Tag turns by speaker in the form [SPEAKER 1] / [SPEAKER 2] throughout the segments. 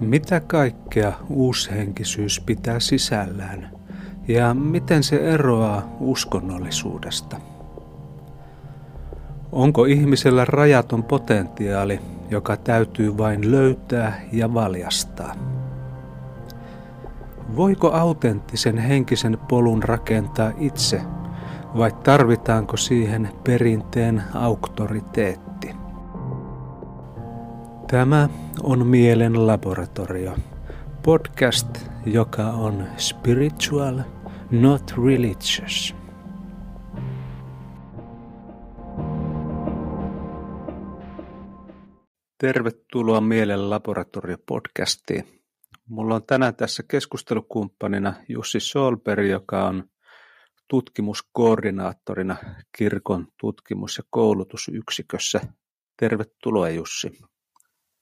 [SPEAKER 1] Mitä kaikkea uushenkisyys pitää sisällään ja miten se eroaa uskonnollisuudesta? Onko ihmisellä rajaton potentiaali, joka täytyy vain löytää ja valjastaa? Voiko autenttisen henkisen polun rakentaa itse vai tarvitaanko siihen perinteen auktoriteetti? Tämä on Mielen laboratorio, podcast, joka on spiritual, not religious. Tervetuloa Mielen laboratorio podcastiin. Mulla on tänään tässä keskustelukumppanina Jussi Solberg, joka on tutkimuskoordinaattorina kirkon tutkimus- ja koulutusyksikössä. Tervetuloa Jussi.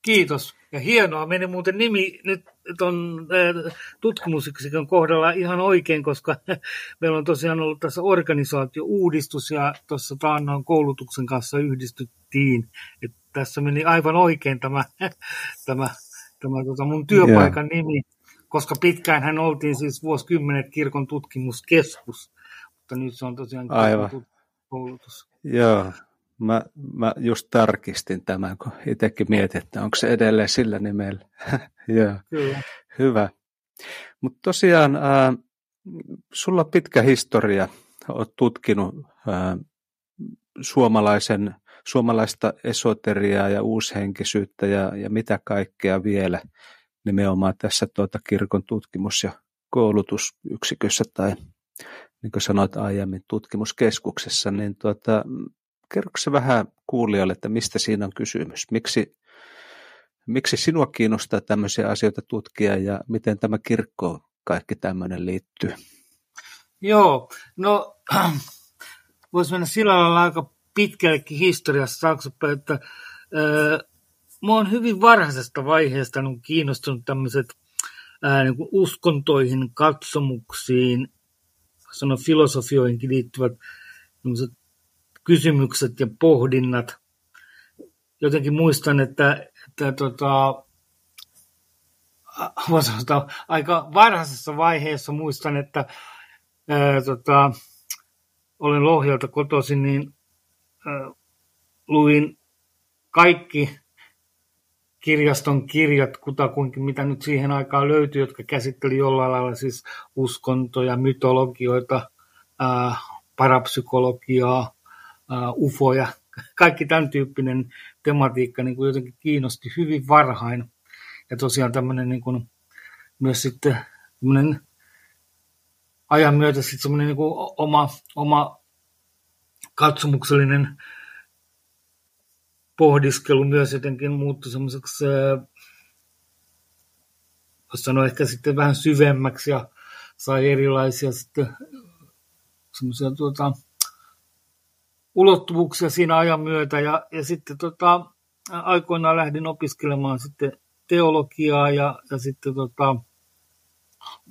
[SPEAKER 2] Kiitos. Ja hienoa, meni muuten nimi nyt tuon tutkimusyksikön kohdalla ihan oikein, koska meillä on tosiaan ollut tässä organisaatio-uudistus ja tuossa taannoin koulutuksen kanssa yhdistyttiin. Että tässä meni aivan oikein tämä, tämä, tämä tota mun työpaikan yeah. nimi, koska pitkään hän oltiin siis vuosikymmenet kirkon tutkimuskeskus, mutta nyt se on tosiaan aivan. koulutus.
[SPEAKER 1] Joo, Mä, mä just tarkistin tämän, kun itsekin mietin, että onko se edelleen sillä nimellä. Joo, Kyllä. hyvä. Mutta tosiaan äh, sulla on pitkä historia, olet tutkinut äh, suomalaisen, suomalaista esoteriaa ja uushenkisyyttä ja, ja mitä kaikkea vielä nimenomaan tässä tuota kirkon tutkimus- ja koulutusyksikössä tai niin kuin sanoit aiemmin tutkimuskeskuksessa, niin tuota, kerroksä vähän kuulijoille, että mistä siinä on kysymys? Miksi, miksi sinua kiinnostaa tämmöisiä asioita tutkia ja miten tämä kirkko kaikki tämmöinen liittyy?
[SPEAKER 2] Joo, no voisi mennä sillä lailla aika pitkällekin historiassa taaksepäin, että mä oon hyvin varhaisesta vaiheesta niin kiinnostunut tämmöiset äh, niin uskontoihin, katsomuksiin, sanon filosofioihinkin liittyvät kysymykset ja pohdinnat. Jotenkin muistan, että, että tota, sanoa, aika varhaisessa vaiheessa muistan, että ää, tota, olen Lohjalta kotoisin, niin ää, luin kaikki kirjaston kirjat, kutakuinkin mitä nyt siihen aikaan löytyi, jotka käsitteli jollain lailla siis uskontoja, mytologioita, ää, parapsykologiaa, uh, ufoja, kaikki tämän tyyppinen tematiikka niin kuin jotenkin kiinnosti hyvin varhain. Ja tosiaan tämmöinen niin kuin, myös sitten tämmöinen ajan myötä sitten semmoinen niin kuin oma, oma katsomuksellinen pohdiskelu myös jotenkin muuttui semmoiseksi, voisi sanoa ehkä sitten vähän syvemmäksi ja sai erilaisia sitten semmoisia tuota, ulottuvuuksia siinä ajan myötä. Ja, ja sitten tota, aikoinaan lähdin opiskelemaan sitten teologiaa ja, ja sitten tota,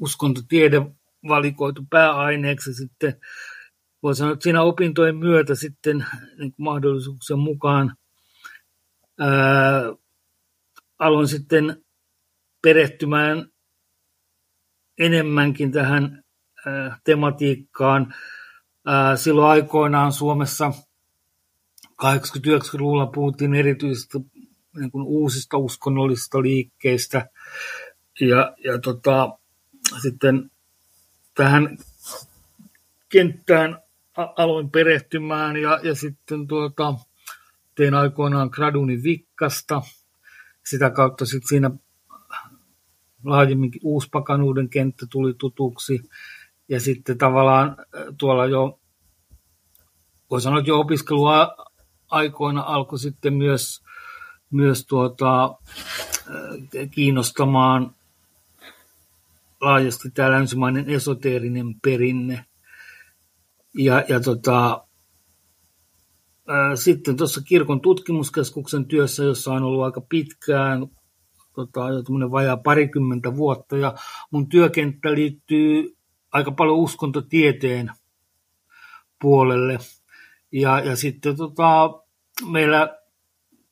[SPEAKER 2] uskontotiede valikoitu pääaineeksi sitten voi sanoa, että siinä opintojen myötä sitten niin mahdollisuuksien mukaan ää, aloin sitten perehtymään enemmänkin tähän ää, tematiikkaan silloin aikoinaan Suomessa 80-90-luvulla puhuttiin erityisesti niin kuin uusista uskonnollisista liikkeistä. Ja, ja tota, sitten tähän kenttään aloin perehtymään ja, ja sitten tuota, tein aikoinaan graduni Vikkasta. Sitä kautta sitten siinä laajemminkin uuspakanuuden kenttä tuli tutuksi. Ja sitten tavallaan tuolla jo, voi sanoa, että jo opiskelua aikoina alkoi sitten myös, myös tuota, äh, kiinnostamaan laajasti tämä länsimainen esoteerinen perinne. Ja, ja tota, ää, äh, sitten tuossa kirkon tutkimuskeskuksen työssä, jossa on ollut aika pitkään, tota, jo vajaa parikymmentä vuotta, ja mun työkenttä liittyy aika paljon uskontotieteen puolelle. Ja, ja sitten tota, meillä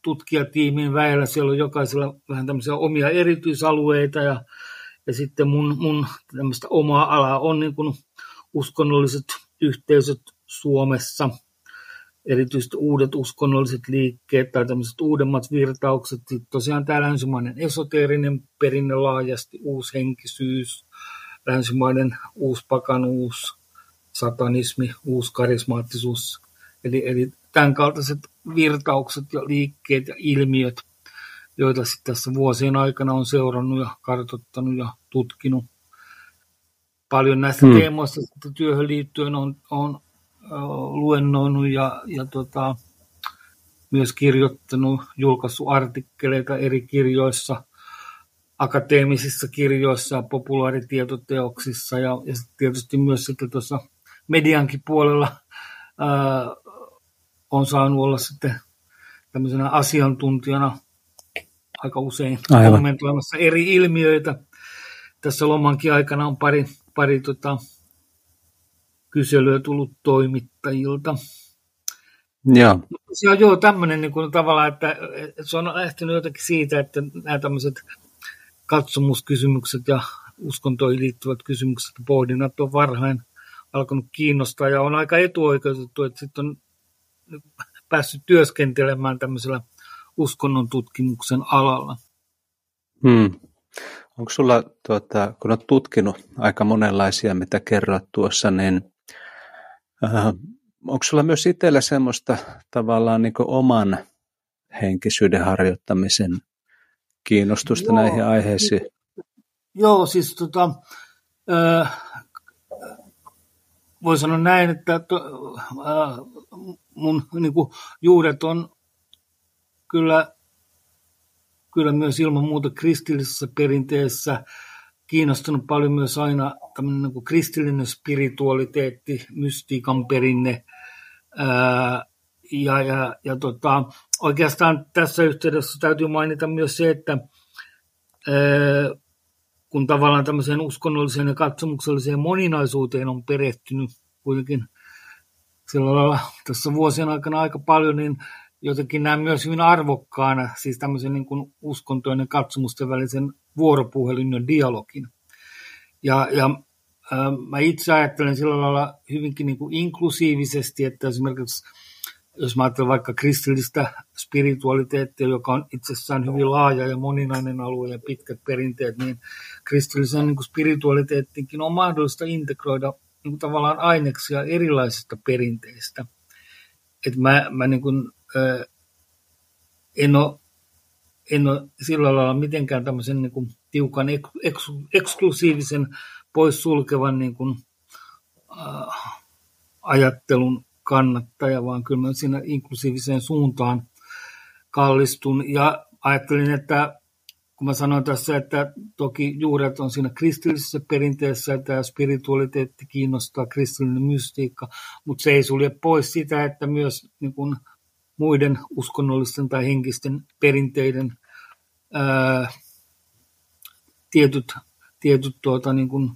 [SPEAKER 2] tutkijatiimin väellä. Siellä on jokaisella vähän tämmöisiä omia erityisalueita ja, ja sitten mun, mun tämmöistä omaa alaa on niin kuin uskonnolliset yhteisöt Suomessa, erityisesti uudet uskonnolliset liikkeet tai tämmöiset uudemmat virtaukset. Sitten tosiaan tämä länsimainen esoteerinen perinne laajasti, uushenkisyys, länsimainen uuspakanuus, satanismi, uuskarismaattisuus, eli, eli tämän kaltaiset virtaukset ja liikkeet ja ilmiöt, joita sitten tässä vuosien aikana on seurannut ja kartoittanut ja tutkinut. Paljon näistä hmm. teemoista sitten työhön liittyen on, on luennoinut ja, ja tota, myös kirjoittanut, julkaissut artikkeleita eri kirjoissa, akateemisissa kirjoissa ja populaaritietoteoksissa ja, ja tietysti myös sitten tuossa mediankin puolella ää, on saanut olla sitten tämmöisenä asiantuntijana aika usein Aivan. kommentoimassa eri ilmiöitä. Tässä lomankin aikana on pari, pari tota, kyselyä tullut toimittajilta.
[SPEAKER 1] Joo.
[SPEAKER 2] Se on joo tämmöinen niin kuin, tavallaan, että se on lähtenyt jotenkin siitä, että nämä tämmöiset katsomuskysymykset ja uskontoihin liittyvät kysymykset ja pohdinnat on varhain alkanut kiinnostaa ja on aika etuoikeutettu, että sitten on päässyt työskentelemään tämmöisellä uskonnon tutkimuksen alalla.
[SPEAKER 1] Hmm. Onko sulla, tuota, kun olet tutkinut aika monenlaisia, mitä kerroit tuossa, niin äh, onko sulla myös itsellä semmoista tavallaan niin oman henkisyyden harjoittamisen kiinnostusta joo, näihin aiheisiin?
[SPEAKER 2] Joo, siis tota, äh, voi sanoa näin, että to, äh, mun niin kuin, juuret on kyllä, kyllä myös ilman muuta kristillisessä perinteessä kiinnostunut paljon myös aina tämmöinen niin kuin kristillinen spiritualiteetti, mystiikan perinne. Ää, ja ja, ja tota, oikeastaan tässä yhteydessä täytyy mainita myös se, että ää, kun tavallaan tämmöiseen uskonnolliseen ja katsomukselliseen moninaisuuteen on perehtynyt kuitenkin sillä lailla tässä vuosien aikana aika paljon, niin jotenkin näen myös hyvin arvokkaana siis tämmöisen niin kuin uskontojen ja katsomusten välisen vuoropuhelin ja dialogin. Ja, ja äh, mä itse ajattelen sillä lailla hyvinkin niin kuin inklusiivisesti, että esimerkiksi jos mä ajattelen vaikka kristillistä spiritualiteettia, joka on itsessään hyvin laaja ja moninainen alue ja pitkät perinteet, niin kristillisen niin spiritualiteettinkin on mahdollista integroida niin tavallaan aineksia erilaisista perinteistä. Et mä, mä niin kuin, äh, en, ole, en ole sillä lailla mitenkään tämmöisen niin kuin tiukan ek, eks, eksklusiivisen poissulkevan niin kuin, äh, ajattelun kannattaja, vaan kyllä mä siinä inklusiiviseen suuntaan kallistun. Ja ajattelin, että kun mä sanoin tässä, että toki juuret on siinä kristillisessä perinteessä, että spiritualiteetti kiinnostaa, kristillinen mystiikka, mutta se ei sulje pois sitä, että myös niin kuin muiden uskonnollisten tai henkisten perinteiden ää, tietyt, tietyt tuota, niin kuin,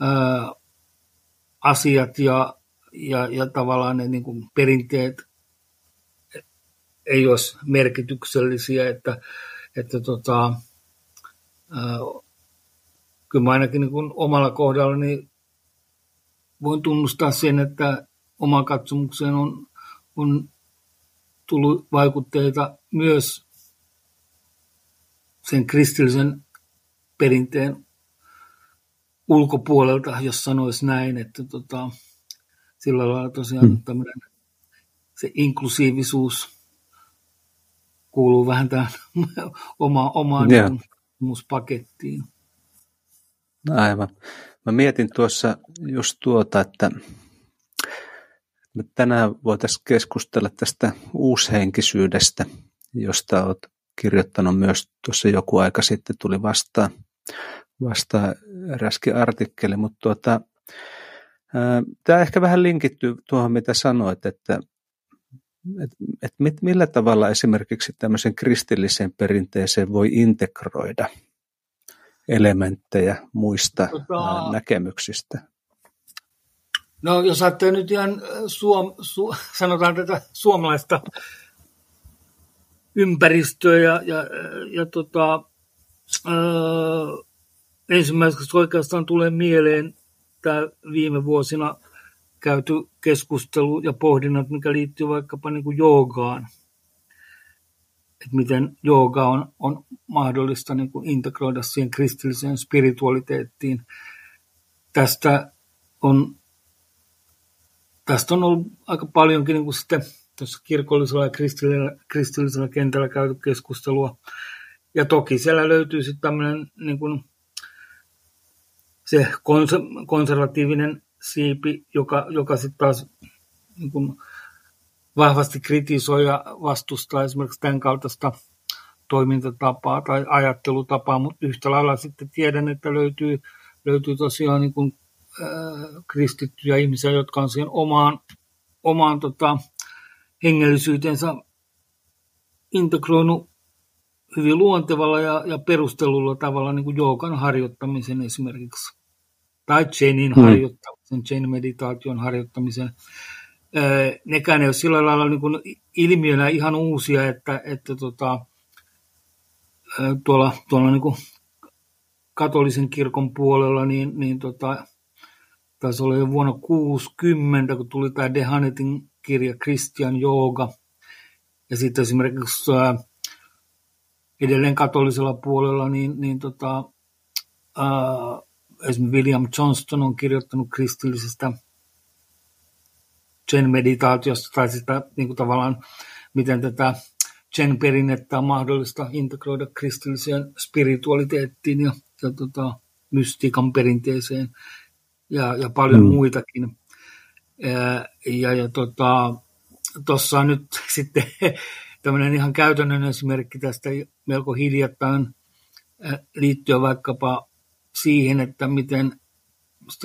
[SPEAKER 2] ää, asiat ja, ja, ja tavallaan ne niin kuin perinteet ei olisi merkityksellisiä, että, että tota, kyllä mä ainakin niin kuin omalla kohdalla niin voin tunnustaa sen, että oma katsomukseen on, on tullut vaikutteita myös sen kristillisen perinteen ulkopuolelta, jos sanoisi näin, että tota, sillä lailla tosiaan hmm. tämmöinen, se inklusiivisuus kuuluu vähän tähän oma, omaan yeah tutkimuspakettiin.
[SPEAKER 1] Aivan. Mä mietin tuossa just tuota, että me tänään voitaisiin keskustella tästä uushenkisyydestä, josta olet kirjoittanut myös tuossa joku aika sitten tuli vastaan, vastaan eräskin artikkeli, mutta tuota, Tämä ehkä vähän linkittyy tuohon, mitä sanoit, että et, et mit, millä tavalla esimerkiksi tämmöisen kristilliseen perinteeseen voi integroida elementtejä muista tota, näkemyksistä?
[SPEAKER 2] No jos ajattelee nyt ihan suom, su, sanotaan tätä suomalaista ympäristöä ja, ja, ja tota, ää, ensimmäiseksi oikeastaan tulee mieleen tämä viime vuosina käyty keskustelu ja pohdinnat, mikä liittyy vaikkapa niin kuin joogaan. Että miten jooga on, on mahdollista niin kuin integroida siihen kristilliseen spiritualiteettiin. Tästä on, tästä on ollut aika paljonkin niin kuin sitten tuossa kirkollisella ja kristillisellä, kristillisellä kentällä käyty keskustelua. Ja toki siellä löytyy sitten tämmöinen niin kuin se konservatiivinen siipi, joka, joka sitten taas niin kuin vahvasti kritisoi ja vastustaa esimerkiksi tämän kaltaista toimintatapaa tai ajattelutapaa, mutta yhtä lailla sitten tiedän, että löytyy, löytyy tosiaan niin kuin, äh, kristittyjä ihmisiä, jotka on siihen omaan, omaan tota, hengellisyytensä integroinut hyvin luontevalla ja, ja perustellulla tavalla niin kuin joogan harjoittamisen esimerkiksi tai Chenin hmm. harjoittamisen, Chen meditaation harjoittamisen. Nekään ei ole sillä lailla niin kuin ilmiönä ihan uusia, että, että tota, tuolla, tuolla niin kuin katolisen kirkon puolella, niin, niin tota, taisi olla jo vuonna 60, kun tuli tämä Dehanetin kirja Christian Yoga. Ja sitten esimerkiksi ää, edelleen katolisella puolella, niin, niin tota, ää, esimerkiksi William Johnston on kirjoittanut kristillisestä Zen-meditaatiosta tai sitä niin kuin tavallaan, miten tätä Zen-perinnettä on mahdollista integroida kristilliseen spiritualiteettiin ja, ja tota, mystiikan perinteeseen ja, ja paljon mm. muitakin. Ja, ja, ja tota, tuossa on nyt sitten tämmöinen ihan käytännön esimerkki tästä melko hiljattain liittyen vaikkapa siihen, että miten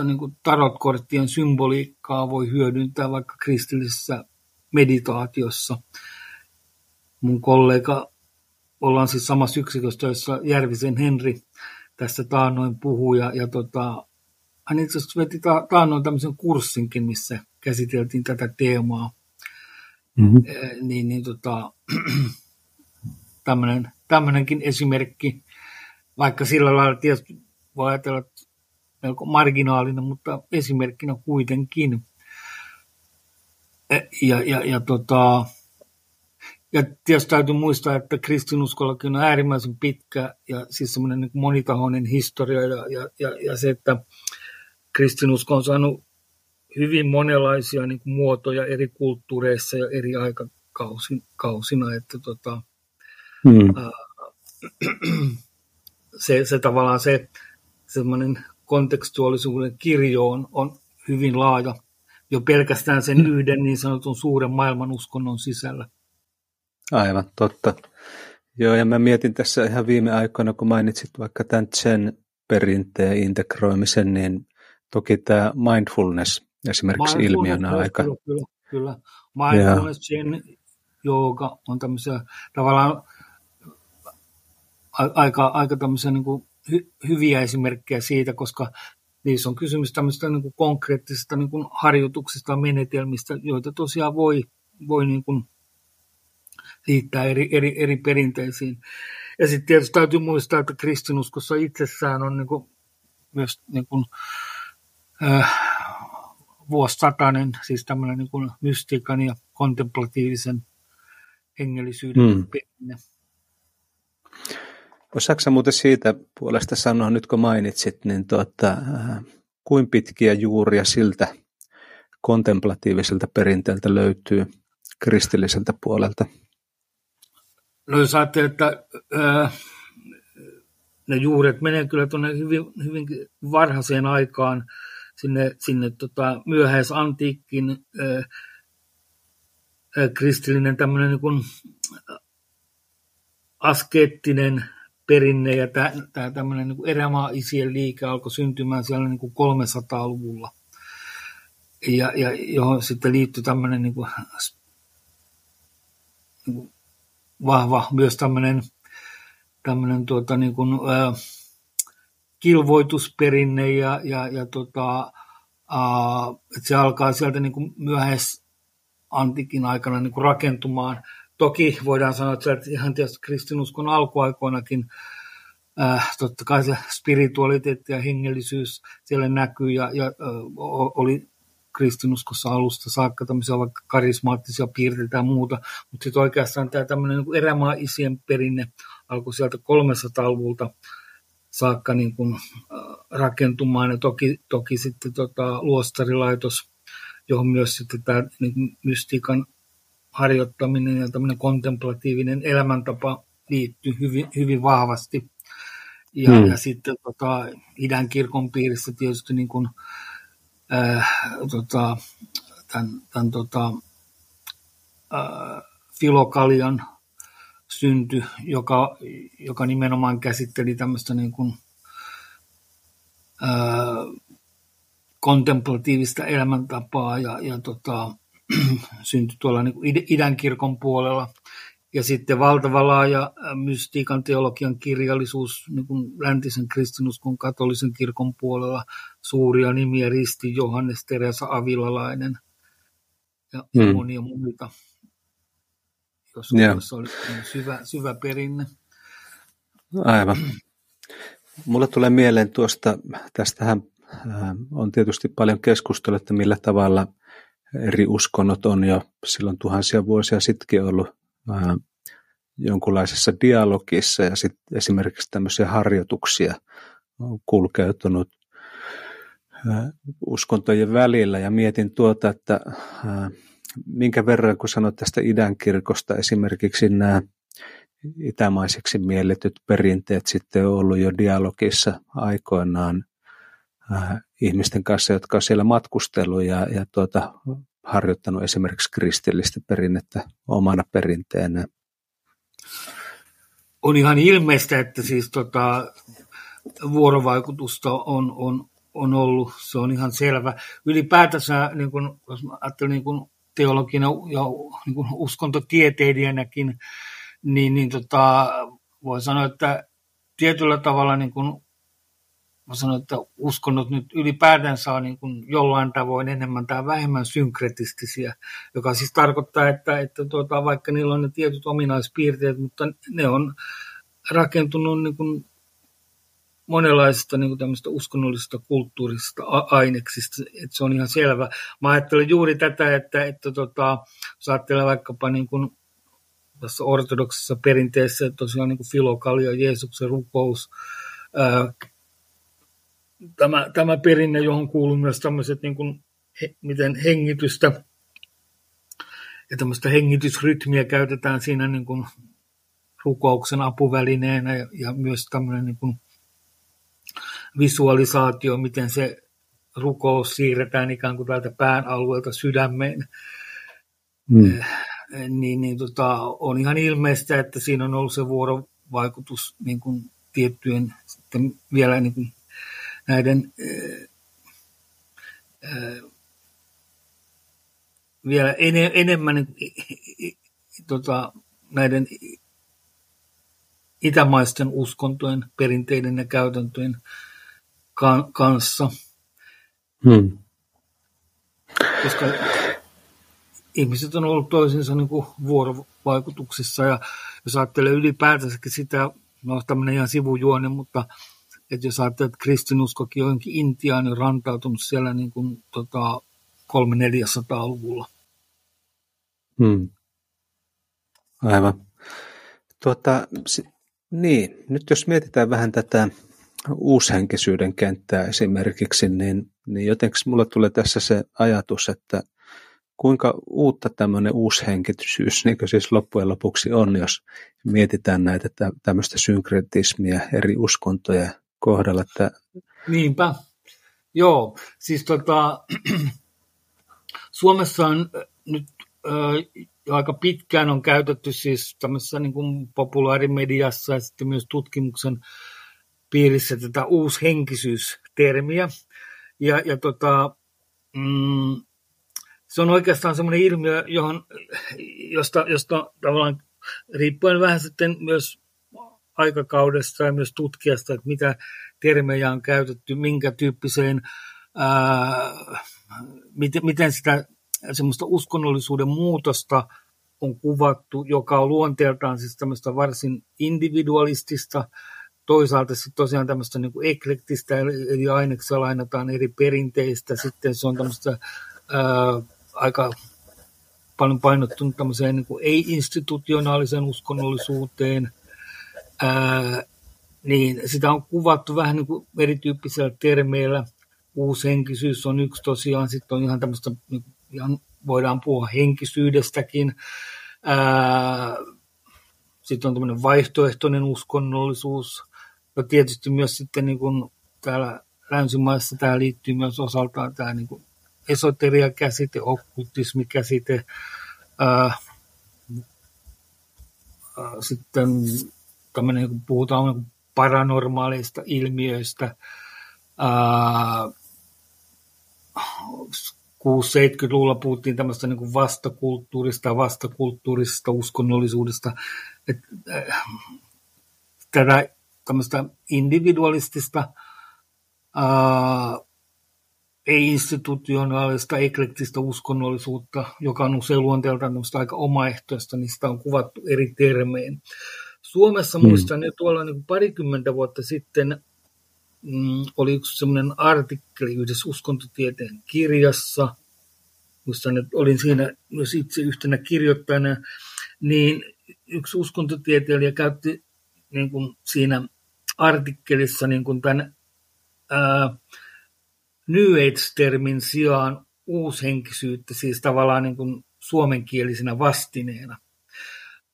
[SPEAKER 2] niin kuin tarotkorttien symboliikkaa voi hyödyntää vaikka kristillisessä meditaatiossa. Mun kollega, ollaan siis samassa yksikössä, jossa Järvisen Henri tästä taannoin puhuu, ja, ja tota, hän itse asiassa veti ta- taannoin tämmöisen kurssinkin, missä käsiteltiin tätä teemaa. Mm-hmm. E, niin, niin tota, tämmönen, tämmöinenkin esimerkki, vaikka sillä lailla tietysti voi ajatella melko marginaalinen, mutta esimerkkinä kuitenkin. E, ja, ja, ja, tota, ja tietysti täytyy muistaa, että kristinuskollakin on äärimmäisen pitkä ja siis semmoinen niin monitahoinen historia ja, ja, ja, ja se, että kristinusko on saanut hyvin monenlaisia niin kuin muotoja eri kulttuureissa ja eri aikakausina, että tota, hmm. ää, se, se tavallaan se semmoinen kontekstuaalisuuden kirjo on, on hyvin laaja jo pelkästään sen yhden niin sanotun suuren maailman uskonnon sisällä.
[SPEAKER 1] Aivan, totta. Joo, ja mä mietin tässä ihan viime aikoina, kun mainitsit vaikka tämän Zen perinteen integroimisen, niin toki tämä mindfulness esimerkiksi mindfulness, ilmiönä kyllä, aika...
[SPEAKER 2] Kyllä, kyllä. kyllä. Mindfulness, Zen, jooga on tämmöisiä tavallaan aika, aika tämmöisiä niin kuin hy, hyviä esimerkkejä siitä, koska niissä on kysymys tämmöistä niin kuin konkreettisista niin kuin harjoituksista ja menetelmistä, joita tosiaan voi, voi niin kuin liittää eri, eri, eri perinteisiin. Ja sitten tietysti täytyy muistaa, että kristinuskossa itsessään on niin kuin myös niin kuin, äh, vuosisatainen, siis tämmöinen niin kuin mystiikan ja kontemplatiivisen hengellisyyden hmm. perinne.
[SPEAKER 1] Osaatko muuten siitä puolesta sanoa, nyt kun mainitsit, niin tuota, äh, kuin pitkiä juuria siltä kontemplatiiviselta perinteeltä löytyy kristilliseltä puolelta?
[SPEAKER 2] No jos ajattelee, että äh, ne juuret menee kyllä tuonne hyvin, hyvin varhaiseen aikaan, sinne, sinne tota, myöhäisantiikkin äh, äh, kristillinen tämmöinen niin kuin, askeettinen perinne ja tämä tämmöinen niin erämaa-isien liike alkoi syntymään siellä niin kuin 300-luvulla. Ja, ja johon sitten liittyi tämmöinen niin kuin, niin kuin vahva myös tämmöinen, tämmöinen tuota, niin kuin, ää, kilvoitusperinne ja, ja, ja tota, ää, että se alkaa sieltä niin kuin myöhäis antikin aikana niin kuin rakentumaan toki voidaan sanoa, että ihan tietysti kristinuskon alkuaikoinakin äh, totta kai se spiritualiteetti ja hengellisyys siellä näkyy ja, ja äh, oli kristinuskossa alusta saakka tämmöisiä vaikka karismaattisia piirteitä ja muuta, mutta sitten oikeastaan tämä tämmöinen niin erämaa-isien perinne alkoi sieltä 300-luvulta saakka niin kuin, äh, rakentumaan. Ja toki, toki sitten tota, luostarilaitos, johon myös sitten tämä niin mystiikan harjoittaminen ja tämmöinen kontemplatiivinen elämäntapa liittyy hyvin, hyvin vahvasti. Ja, hmm. ja sitten tota, idän kirkon piirissä tietysti niin kuin, äh, tota, tämän, tämän tota, äh, Filokalian synty, joka, joka nimenomaan käsitteli tämmöistä niin kuin, äh, kontemplatiivista elämäntapaa ja, ja tota, syntyi tuolla niin kuin idän kirkon puolella. Ja sitten valtava laaja mystiikan teologian kirjallisuus niin kuin läntisen kristinuskon katolisen kirkon puolella. Suuria nimiä Risti, Johannes, Teresa Avilalainen ja hmm. monia muita, jos yeah. oli syvä, syvä perinne.
[SPEAKER 1] Aivan. Mulle tulee mieleen tuosta, tästähän on tietysti paljon keskustelua, että millä tavalla eri uskonnot on jo silloin tuhansia vuosia sittenkin ollut jonkunlaisessa dialogissa ja sitten esimerkiksi tämmöisiä harjoituksia on kulkeutunut uskontojen välillä. Ja mietin tuota, että minkä verran kun sanoit tästä idän kirkosta esimerkiksi nämä itämaiseksi mielletyt perinteet sitten on ollut jo dialogissa aikoinaan ihmisten kanssa, jotka on siellä matkustellut ja, ja tuota, harjoittanut esimerkiksi kristillistä perinnettä omana perinteenä.
[SPEAKER 2] On ihan ilmeistä, että siis tota, vuorovaikutusta on, on, on ollut, se on ihan selvä. Ylipäätänsä, niin kun, jos ajattelen niin kun teologina ja niin kun uskontotieteilijänäkin, niin, niin tota, voi sanoa, että tietyllä tavalla niin kun mä sanon, että uskonnot nyt ylipäätänsä on niin kuin jollain tavoin enemmän tai vähemmän synkretistisiä, joka siis tarkoittaa, että, että tuota, vaikka niillä on ne tietyt ominaispiirteet, mutta ne on rakentunut niin kuin monenlaisista niin kuin uskonnollisista kulttuurisista aineksista, että se on ihan selvä. Mä ajattelen juuri tätä, että, että tota, jos ajattelee vaikkapa niin kuin tässä ortodoksissa perinteessä tosiaan niin kuin Jeesuksen rukous, ää, tämä, tämä perinne, johon kuuluu myös tämmöiset, niin kuin, he, miten hengitystä ja tämmöistä hengitysrytmiä käytetään siinä niin kuin rukouksen apuvälineenä ja, ja myös tämmöinen niin kuin visualisaatio, miten se rukous siirretään ikään kuin täältä pään alueelta sydämeen. Mm. Niin, niin tota, on ihan ilmeistä, että siinä on ollut se vuorovaikutus niin kuin tiettyjen sitten vielä niin kuin näiden vielä ene, enemmän tota, näiden itämaisten uskontojen, perinteiden ja käytäntöjen kanssa. Hmm. Koska ihmiset on ollut toisinsa niin kuin vuorovaikutuksissa ja jos ajattelee ylipäätänsäkin sitä, no tämmöinen ihan sivujuone, mutta että jos ajattelee, että kristinuskokin on jonkin Intiaan jo rantautunut siellä niin kuin, tota, 300-400-luvulla.
[SPEAKER 1] Hmm. Aivan. Tuota, niin, nyt jos mietitään vähän tätä uushenkisyyden kenttää esimerkiksi, niin, niin jotenkin mulle tulee tässä se ajatus, että kuinka uutta tämmöinen uushenkisyys niin siis loppujen lopuksi on, jos mietitään näitä tämmöistä synkretismia eri uskontoja kohdalla. Että...
[SPEAKER 2] Niinpä. Joo, siis tota, Suomessa on nyt ö, aika pitkään on käytetty siis tämmöisessä niin kuin populaarimediassa ja sitten myös tutkimuksen piirissä tätä uushenkisyys-termiä. Ja, ja tota, mm, se on oikeastaan semmoinen ilmiö, johon, josta, josta tavallaan riippuen vähän sitten myös aikakaudesta ja myös tutkijasta, että mitä termejä on käytetty, minkä tyyppiseen, ää, miten, miten sitä semmoista uskonnollisuuden muutosta on kuvattu, joka on luonteeltaan siis tämmöistä varsin individualistista, toisaalta sitten tosiaan tämmöistä niin eklektistä, eli aineksella lainataan eri perinteistä, sitten se on tämmöistä ää, aika paljon painottunut tämmöiseen niin ei-institutionaaliseen uskonnollisuuteen, ää, niin sitä on kuvattu vähän niin kuin erityyppisillä termeillä. Uushenkisyys on yksi tosiaan, sitten on ihan tämmöistä, niin ihan voidaan puhua henkisyydestäkin. sitten on tämmöinen vaihtoehtoinen uskonnollisuus. Ja tietysti myös sitten niin kuin täällä länsimaissa tämä liittyy myös osaltaan tämä niin kuin esoteria-käsite, okkultismi-käsite, ää, sitten tämmöinen, kun puhutaan paranormaaleista ilmiöistä, ää, 60-70-luvulla puhuttiin tämmöistä niin kuin vastakulttuurista ja vastakulttuurisesta uskonnollisuudesta. että äh, tätä tämmöistä individualistista, ei-institutionaalista, eklektistä uskonnollisuutta, joka on usein luonteeltaan aika omaehtoista, niin sitä on kuvattu eri termein. Suomessa hmm. muistan että tuolla niin parikymmentä vuotta sitten mm, oli yksi semmoinen artikkeli yhdessä uskontotieteen kirjassa, muistan, että olin siinä myös itse yhtenä kirjoittajana, niin yksi uskontotieteilijä käytti niin kuin siinä artikkelissa niin kuin tämän ää, New Age-termin sijaan uushenkisyyttä, siis tavallaan niin kuin suomenkielisenä vastineena.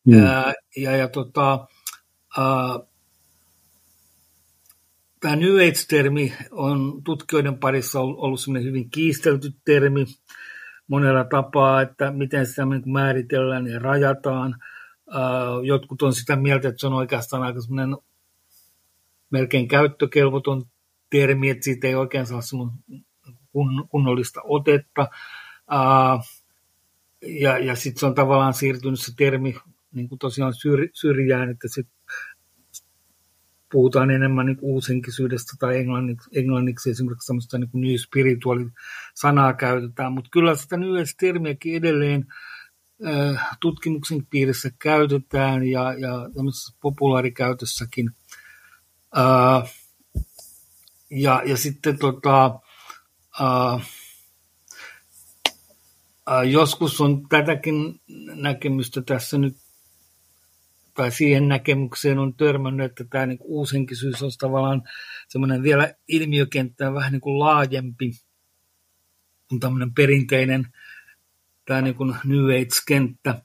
[SPEAKER 2] Mm. Ää, ja, ja tota, tämä New Age-termi on tutkijoiden parissa ollut sellainen hyvin kiistelty termi monella tapaa, että miten sitä niin määritellään ja rajataan. Jotkut on sitä mieltä, että se on oikeastaan aika semmoinen melkein käyttökelvoton termi, että siitä ei oikein saa kunnollista otetta. Ja, ja sitten se on tavallaan siirtynyt se termi niin kuin tosiaan syrjään, että se puhutaan enemmän niin uusenkisyydestä tai englanniksi, englanniksi esimerkiksi semmoista niin new spiritual sanaa käytetään, mutta kyllä sitä termiäkin edelleen äh, tutkimuksen piirissä käytetään ja, ja tämmöisessä populaarikäytössäkin. Äh, ja, ja sitten tota, äh, äh, joskus on tätäkin näkemystä tässä nyt tai siihen näkemykseen on törmännyt, että tämä niin uusenkisyys on tavallaan semmoinen vielä ilmiökenttä vähän niin kuin laajempi kuin tämmöinen perinteinen tämä niin kuin New Age-kenttä.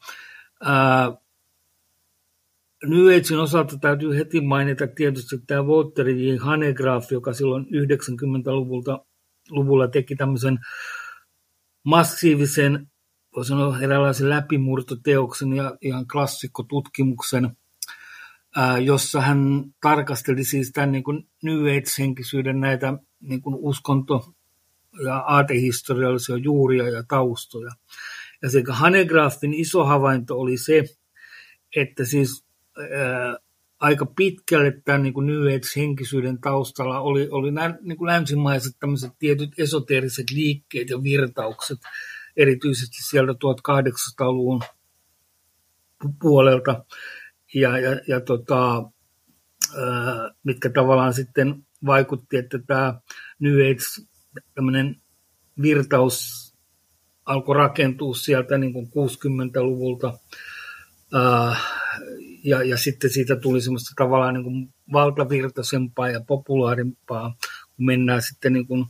[SPEAKER 2] Ää, New Agein osalta täytyy heti mainita tietysti tämä Walter J. Hanegraaff, joka silloin 90-luvulta luvulla teki tämmöisen massiivisen voi sanoa eräänlaisen läpimurtoteoksen ja ihan klassikkotutkimuksen, jossa hän tarkasteli siis tämän niin kuin New Age-henkisyyden näitä niin kuin uskonto- ja aatehistoriallisia juuria ja taustoja. Ja se Hanegraaffin iso havainto oli se, että siis ää, aika pitkälle tämän niin kuin New Age-henkisyyden taustalla oli, oli nämä niin kuin länsimaiset tämmöiset tietyt esoteeriset liikkeet ja virtaukset, erityisesti sieltä 1800-luvun puolelta, ja, ja, ja tota, mitkä tavallaan sitten vaikutti, että tämä New Age virtaus alkoi rakentua sieltä niin kuin 60-luvulta, ja, ja sitten siitä tuli semmoista tavallaan niin kuin valtavirtaisempaa ja populaarimpaa, kun mennään sitten niin kuin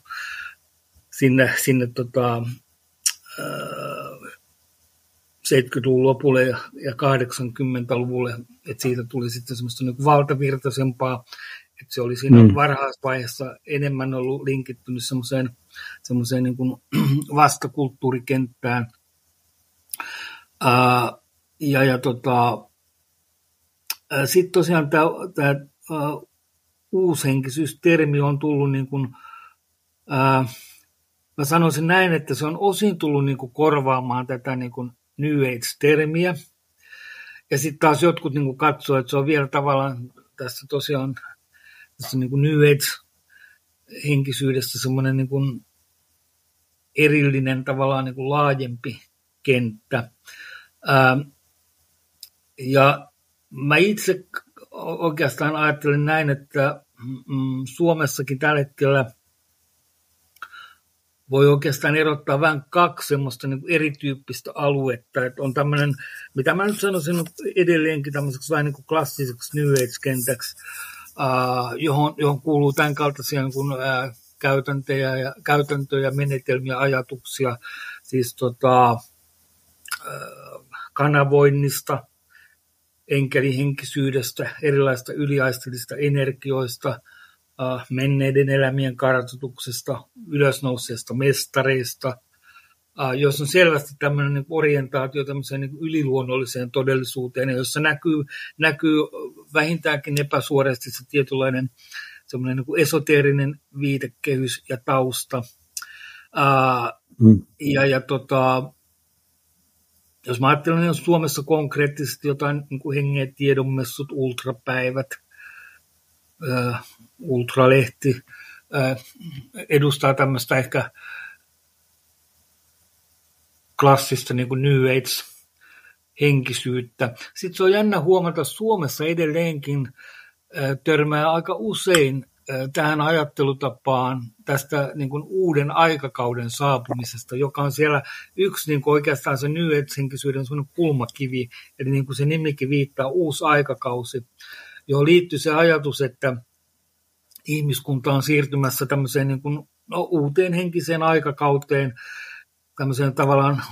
[SPEAKER 2] sinne, sinne tota, 70-luvun lopulle ja, 80-luvulle, että siitä tuli sitten semmoista niin valtavirtaisempaa, että se oli siinä mm. varhaisvaiheessa enemmän ollut linkittynyt semmoiseen, semmoiseen niin kuin vastakulttuurikenttään. Ää, ja, ja tota, sitten tosiaan tämä, tämä uushenkisyys-termi on tullut niin kuin, ää, mä sanoisin näin, että se on osin tullut niin kuin korvaamaan tätä niin kuin New Age-termiä. Ja sitten taas jotkut niin kuin katsoo, että se on vielä tavallaan tässä tosiaan tässä niin kuin New Age-henkisyydestä semmoinen niin kuin erillinen tavallaan niin kuin laajempi kenttä. Ää, Ja mä itse oikeastaan ajattelen näin, että mm, Suomessakin tällä hetkellä voi oikeastaan erottaa vähän kaksi semmoista niin erityyppistä aluetta. Että on tämmöinen, mitä mä nyt sanoisin edelleenkin tämmöiseksi vähän niin kuin klassiseksi New Age-kentäksi, uh, johon, johon kuuluu tämän kaltaisia niin kuin, uh, käytäntöjä, ja, käytäntöjä, menetelmiä, ajatuksia, siis tota, uh, kanavoinnista, enkelihenkisyydestä, erilaista yliaistelista energioista, menneiden elämien kartoituksesta, ylösnouseista mestareista, jos on selvästi tämmöinen niin orientaatio tämmöiseen niin yliluonnolliseen todellisuuteen, jossa näkyy, näkyy vähintäänkin epäsuorasti se tietynlainen semmoinen niin esoteerinen viitekehys ja tausta. mm. Ja, ja tota, jos mä ajattelen jos Suomessa konkreettisesti jotain niin kuin hengen tiedonmessut, ultrapäivät, äh, ultralehti, äh, edustaa tämmöistä ehkä klassista niin kuin New Age henkisyyttä. Sitten se on jännä huomata, Suomessa edelleenkin äh, törmää aika usein tähän ajattelutapaan tästä niin kuin uuden aikakauden saapumisesta, joka on siellä yksi niin kuin oikeastaan se New Age-henkisyyden kulmakivi, eli niin kuin se nimikin viittaa uusi aikakausi, johon liittyy se ajatus, että ihmiskunta on siirtymässä tämmöiseen niin kuin, no, uuteen henkiseen aikakauteen, tämmöiseen tavallaan,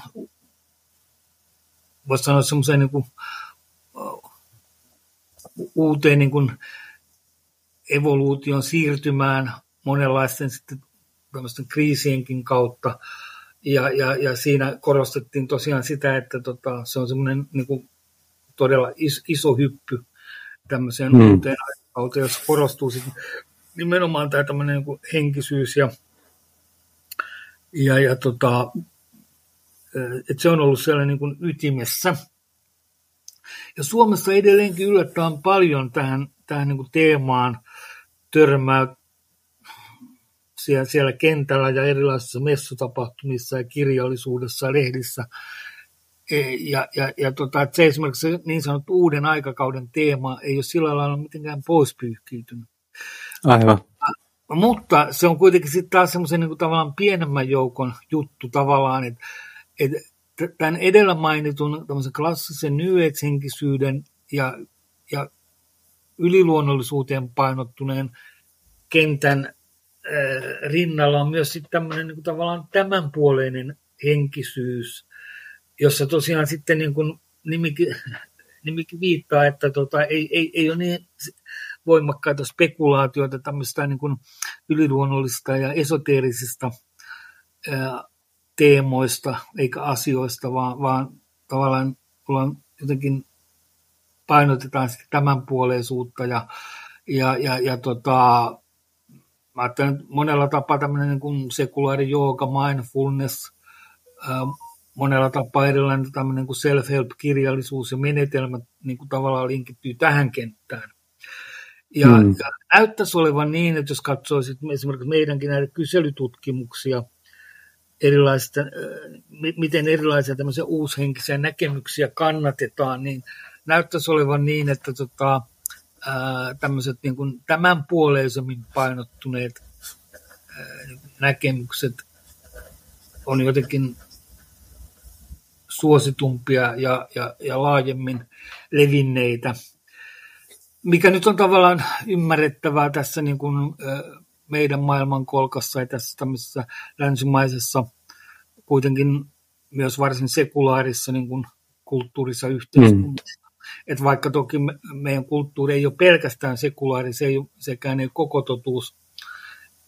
[SPEAKER 2] voisi sanoa semmoiseen niin kuin, uuteen niin kuin, evoluution siirtymään monenlaisten sitten kriisienkin kautta. Ja, ja, ja siinä korostettiin tosiaan sitä, että tota, se on semmoinen niin todella is, iso hyppy tämmöiseen hmm. uuteen aikakauteen, jossa korostuu sitten nimenomaan tämä tämmöinen niin henkisyys ja, ja, ja tota, että se on ollut siellä niin kuin ytimessä. Ja Suomessa edelleenkin yllättävän paljon tähän, tähän niin kuin teemaan törmää siellä, siellä kentällä ja erilaisissa messutapahtumissa ja kirjallisuudessa ja lehdissä. Ja, ja, ja tota, että se esimerkiksi se niin sanottu uuden aikakauden teema ei ole sillä lailla mitenkään poispyyhkiytynyt.
[SPEAKER 1] Aivan.
[SPEAKER 2] Mutta se on kuitenkin sitten taas semmoisen niin tavallaan pienemmän joukon juttu tavallaan, että, että tämän edellä mainitun klassisen New ja, ja yliluonnollisuuteen painottuneen kentän äh, rinnalla on myös sitten tämmöinen niin tavallaan tämänpuoleinen henkisyys, jossa tosiaan sitten niin kuin nimikin, nimikin viittaa, että tota, ei, ei, ei ole niin voimakkaita spekulaatioita tämmöistä niin kuin yliluonnollista ja esoteerisista ää, teemoista eikä asioista, vaan, vaan tavallaan ollaan jotenkin painotetaan sitten tämänpuoleisuutta ja, ja, ja, ja tota, mä ajattelen, monella tapaa tämmöinen niin sekulaari jooga, mindfulness, ää, monella tapaa erilainen tämmöinen niin kuin self-help-kirjallisuus ja menetelmät niin kuin tavallaan linkittyy tähän kenttään. Ja, mm. ja näyttäisi olevan niin, että jos katsoisit esimerkiksi meidänkin näitä kyselytutkimuksia, erilaista, miten erilaisia tämmöisiä uushenkisiä näkemyksiä kannatetaan, niin näyttäisi olevan niin, että tota, ää, tämmöiset niin kuin tämänpuoleisemmin painottuneet ää, näkemykset on jotenkin suositumpia ja, ja, ja laajemmin levinneitä, mikä nyt on tavallaan ymmärrettävää tässä niin kuin, meidän maailmankolkassa ja tässä tämmöisessä länsimaisessa kuitenkin myös varsin sekulaarissa niin kuin kulttuurissa yhteiskunnassa. Mm. Että vaikka toki me, meidän kulttuuri ei ole pelkästään sekulaari, se ei sekään ei ole koko totuus,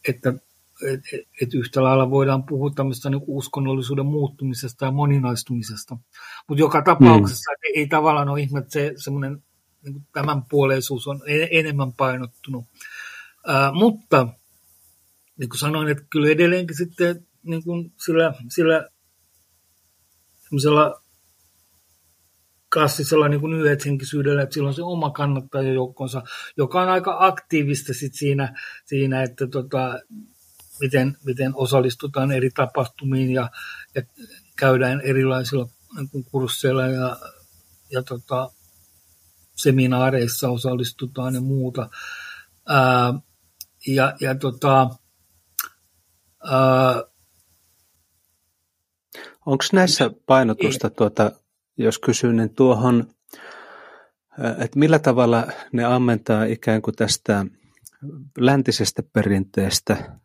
[SPEAKER 2] että et, et yhtä lailla voidaan puhua tämmöistä niin uskonnollisuuden muuttumisesta ja moninaistumisesta. Mutta joka tapauksessa mm. ei, ei tavallaan ole ihme, että se semmoinen niin tämän puoleisuus on enemmän painottunut. Ää, mutta niin kuin sanoin, että kyllä edelleenkin sitten niin kuin sillä, sillä klassisella niin kuin yhdethenkisyydellä, että sillä on se oma kannattajajoukkonsa, joka on aika aktiivista sit siinä, siinä, että tota, miten, miten osallistutaan eri tapahtumiin ja, ja käydään erilaisilla niin kursseilla ja, ja tota, seminaareissa osallistutaan ja muuta. Ää, ja, ja tota, ää,
[SPEAKER 1] Onko näissä painotusta, tuota, jos kysyn, niin tuohon, että millä tavalla ne ammentaa ikään kuin tästä läntisestä perinteestä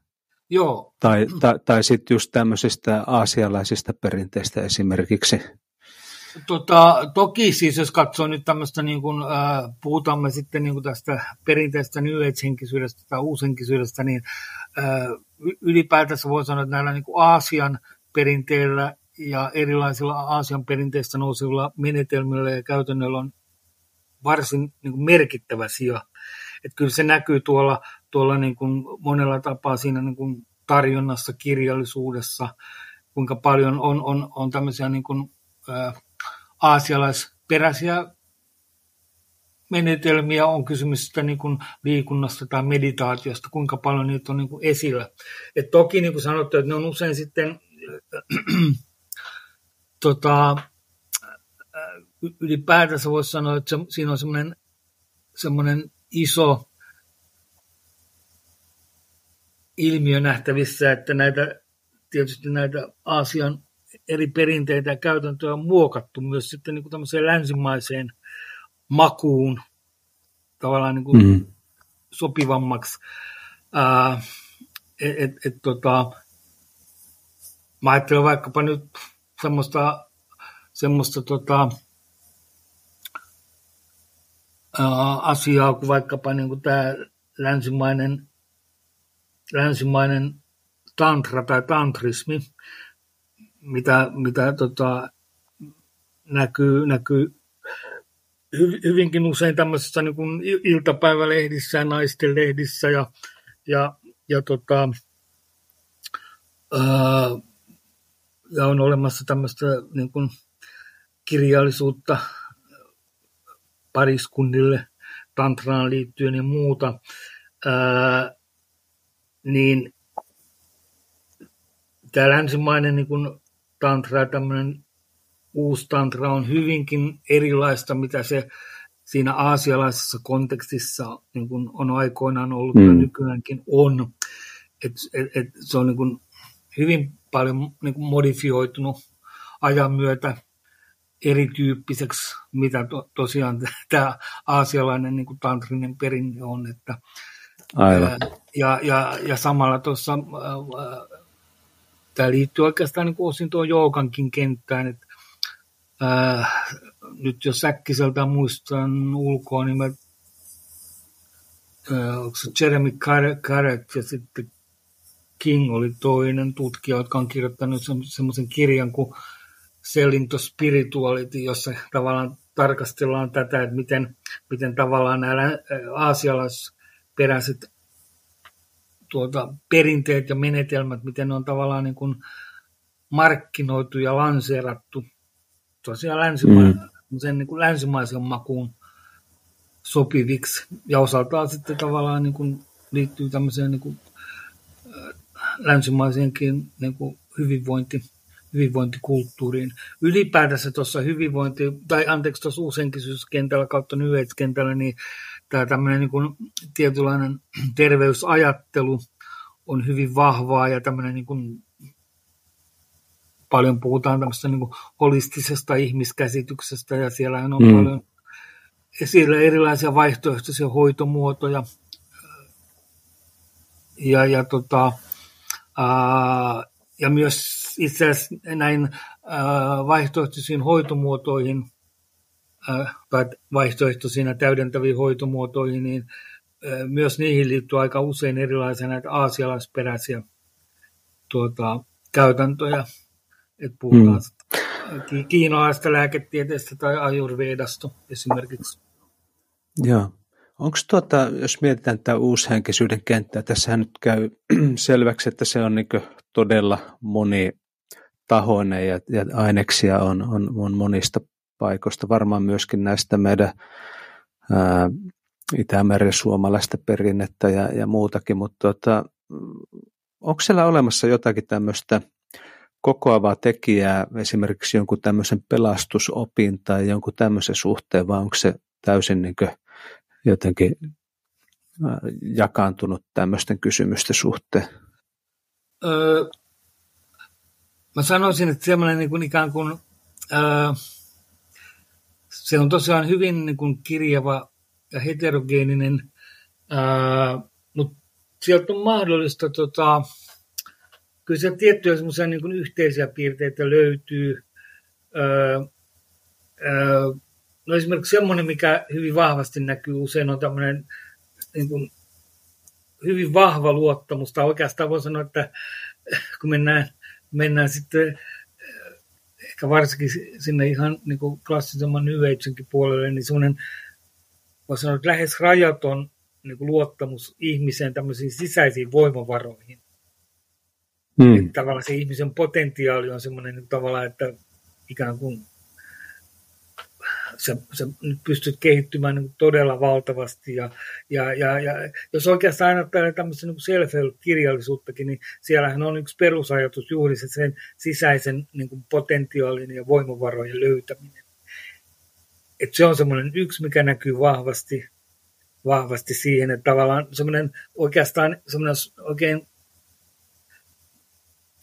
[SPEAKER 2] Joo.
[SPEAKER 1] tai, tai, tai sitten just tämmöisistä aasialaisista perinteistä esimerkiksi?
[SPEAKER 2] Tota, toki siis jos katsoo nyt tämmöistä, niin kun, äh, puhutaan me sitten niin tästä perinteistä New Age-henkisyydestä tai uushenkisyydestä, niin äh, ylipäätänsä voi sanoa, että näillä niin Aasian perinteillä ja erilaisilla Aasian perinteistä nousevilla menetelmillä ja käytännöillä on varsin niin merkittävä sija. Että kyllä se näkyy tuolla, tuolla niin kuin monella tapaa siinä niin kuin tarjonnassa, kirjallisuudessa, kuinka paljon on, on, on tämmöisiä niin kuin, ää, aasialaisperäisiä menetelmiä, on kysymys sitä niin kuin liikunnasta tai meditaatiosta, kuinka paljon niitä on niin kuin esillä. Et toki niin kuin sanottu, että ne on usein sitten tota, ylipäätänsä voisi sanoa, että se, siinä on semmoinen, semmoinen iso ilmiö nähtävissä, että näitä, tietysti näitä Aasian eri perinteitä ja käytäntöjä on muokattu myös sitten niin kuin tämmöiseen länsimaiseen makuun tavallaan niin kuin mm. sopivammaksi. Ää, et, et, et, tota, mä ajattelen vaikkapa nyt semmoista, semmoista tota, ää, asiaa kuin vaikkapa niin kuin tämä länsimainen, länsimainen tantra tai tantrismi, mitä, mitä tota, näkyy, näkyy hyvinkin usein tämmöisissä niin kuin iltapäivälehdissä ja naisten lehdissä ja, ja, ja, tota, ää, ja on olemassa tämmöistä niin kuin kirjallisuutta pariskunnille tantraan liittyen ja muuta, ää, niin tämä länsimainen niin kuin tantra, tämmöinen uusi tantra on hyvinkin erilaista, mitä se siinä aasialaisessa kontekstissa niin kuin on aikoinaan ollut mm. ja nykyäänkin on. Et, et, et se on niin kuin hyvin paljon niin kuin modifioitunut ajan myötä erityyppiseksi, mitä to, tosiaan tämä aasialainen niin tantrinen perinne on. Että,
[SPEAKER 1] Aivan.
[SPEAKER 2] Ja, ja, ja samalla tuossa tämä liittyy oikeastaan niin osin tuon joogankin kenttään, että ää, nyt jos säkkiseltä muistan ulkoa, niin mä, ää, onko se Jeremy Carrett ja sitten King oli toinen tutkija, jotka on kirjoittanut semmoisen kirjan kuin Selling to Spirituality, jossa tavallaan tarkastellaan tätä, että miten, miten tavallaan nämä aasialaisperäiset tuota, perinteet ja menetelmät, miten ne on tavallaan niin kuin markkinoitu ja lanseerattu tosiaan länsimaisen, mm. sen niin kuin länsimaisen makuun sopiviksi. Ja osaltaan sitten tavallaan niin kuin liittyy tämmöiseen niin kuin, länsimaiseenkin niin kuin hyvinvointi, hyvinvointikulttuuriin. Ylipäätänsä tuossa hyvinvointi, tai anteeksi tuossa uusenkisyskentällä kautta New kentällä niin tämä tämmöinen niin kuin tietynlainen terveysajattelu on hyvin vahvaa ja tämmöinen niin kuin paljon puhutaan tämmöistä niin kuin holistisesta ihmiskäsityksestä ja siellä on mm. paljon esillä erilaisia vaihtoehtoisia hoitomuotoja ja, ja, tota, ää, ja myös itse asiassa näin ää, vaihtoehtoisiin hoitomuotoihin ja täydentäviin hoitomuotoihin, niin myös niihin liittyy aika usein erilaisia näitä aasialaisperäisiä tuota, käytäntöjä. Että puhutaan mm. kiinalaista lääketieteestä tai ajurvedasta esimerkiksi.
[SPEAKER 1] Joo. Onko tuota, jos mietitään tätä uushenkisyyden kenttää, tässä nyt käy selväksi, että se on niin todella monitahoinen ja, ja aineksia on, on, on monista paikoista, varmaan myöskin näistä meidän ää, Itämeren suomalaista perinnettä ja, ja muutakin, mutta tuota, onko siellä olemassa jotakin tämmöistä kokoavaa tekijää esimerkiksi jonkun tämmöisen pelastusopin tai jonkun tämmöisen suhteen, vai onko se täysin niin jotenkin jakaantunut tämmöisten kysymysten suhteen? Öö,
[SPEAKER 2] mä sanoisin, että semmoinen niin kuin ikään kuin, öö, se on tosiaan hyvin niin kuin kirjava ja heterogeeninen, öö, mutta sieltä on mahdollista, tota, kyllä siellä tiettyjä semmoisia niin kuin yhteisiä piirteitä löytyy. Öö, öö, no esimerkiksi semmoinen, mikä hyvin vahvasti näkyy usein, on tämmöinen niin kuin, hyvin vahva luottamus, tai oikeastaan voi sanoa, että kun mennään, mennään sitten ehkä varsinkin sinne ihan niin kuin klassisemman New puolelle, niin semmoinen, voi sanoa, että lähes rajaton niin kuin luottamus ihmiseen tämmöisiin sisäisiin voimavaroihin. Hmm. Että tavallaan se ihmisen potentiaali on semmoinen niin tavallaan, että ikään kuin sä, sä nyt pystyt kehittymään niin todella valtavasti. Ja, ja, ja, ja jos oikeastaan aina tämmöistä niin self-help-kirjallisuuttakin, niin siellähän on yksi perusajatus juuri se sen sisäisen niin kuin potentiaalin ja voimavarojen löytäminen. Et se on semmoinen yksi, mikä näkyy vahvasti, vahvasti siihen, että tavallaan semmoinen oikeastaan semmoinen oikein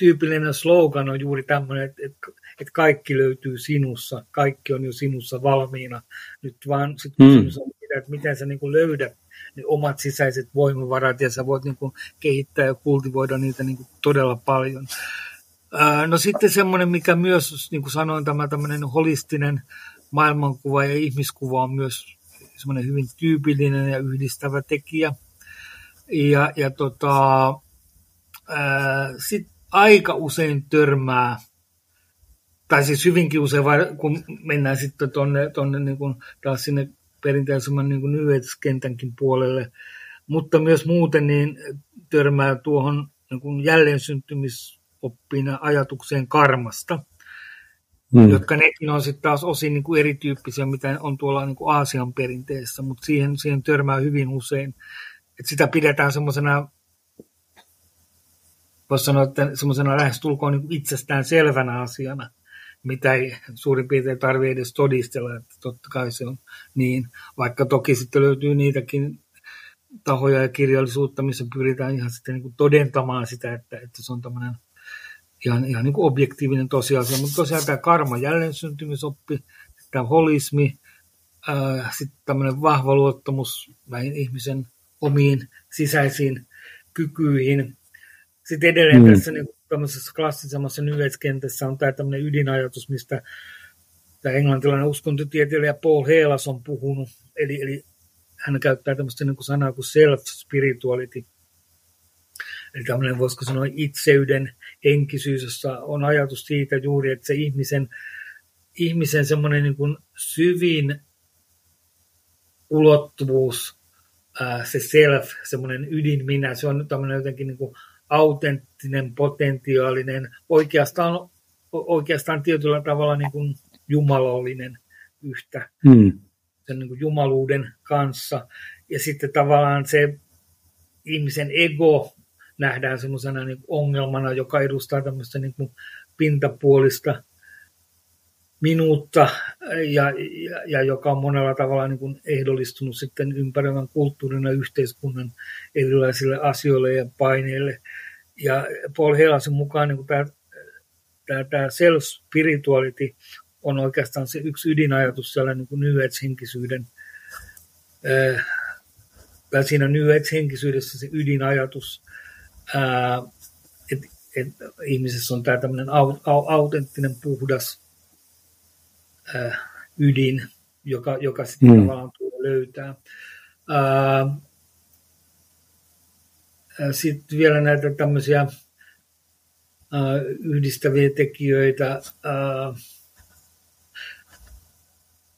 [SPEAKER 2] tyypillinen slogan on juuri tämmöinen, että, että, että kaikki löytyy sinussa, kaikki on jo sinussa valmiina. Nyt vaan sitten mm. kysymys on sitä, että miten sä niin kuin löydät ne omat sisäiset voimavarat ja sä voit niin kuin kehittää ja kultivoida niitä niin kuin todella paljon. No sitten semmoinen, mikä myös, niin kuin sanoin, tämä tämmöinen holistinen maailmankuva ja ihmiskuva on myös semmoinen hyvin tyypillinen ja yhdistävä tekijä. Ja, ja tota, sitten aika usein törmää, tai siis hyvinkin usein, kun mennään sitten tuonne, tuonne niin kuin taas sinne perinteisemmän niin kuin kentänkin puolelle, mutta myös muuten niin törmää tuohon niin kuin jälleen syntymisoppiin ajatukseen karmasta, hmm. jotka nekin on sitten taas osin niin kuin erityyppisiä, mitä on tuolla niin kuin Aasian perinteessä, mutta siihen, siihen törmää hyvin usein. Et sitä pidetään semmoisena voisi sanoa, että semmoisena lähestulkoon niin itsestään selvänä asiana, mitä ei suurin piirtein tarvitse edes todistella, että totta kai se on niin, vaikka toki sitten löytyy niitäkin tahoja ja kirjallisuutta, missä pyritään ihan sitten niin kuin todentamaan sitä, että, että se on tämmöinen ihan, ihan niin kuin objektiivinen tosiasia, mutta tosiaan tämä karma jälleen syntymisoppi, tämä holismi, sitten tämmöinen vahva luottamus ihmisen omiin sisäisiin kykyihin, sitten edelleen mm. tässä niin tämmöisessä klassisemmassa nyveiskentässä on tämä tämmöinen ydinajatus, mistä tämä englantilainen uskontotieteilijä Paul Heelas on puhunut, eli, eli hän käyttää tämmöistä niin kuin sanaa kuin self-spirituality, eli tämmöinen voisiko sanoa itseyden enkisyys, jossa on ajatus siitä juuri, että se ihmisen, ihmisen semmoinen niin kuin syvin ulottuvuus, se self, semmoinen ydin minä, se on tämmöinen jotenkin niin kuin autenttinen, potentiaalinen, oikeastaan, oikeastaan tietyllä tavalla niin kuin jumalollinen yhtä hmm. sen niin kuin jumaluuden kanssa. Ja sitten tavallaan se ihmisen ego nähdään semmoisena niin ongelmana, joka edustaa tämmöistä niin kuin pintapuolista minuutta ja, ja, ja joka on monella tavalla niin kuin ehdollistunut sitten ympäröivän kulttuurin ja yhteiskunnan erilaisille asioille ja paineille. Ja Paul Helasin mukaan niin tämä, tämä, tämä self-spirituality on oikeastaan se yksi ydinajatus siellä niin kuin New Age-henkisyyden, tai siinä New Age-henkisyydessä se ydinajatus, että, että ihmisessä on tämä tämmöinen autenttinen, puhdas ydin, joka, joka sitten mm. tavallaan tulee löytää. Sitten vielä näitä tämmöisiä yhdistäviä tekijöitä.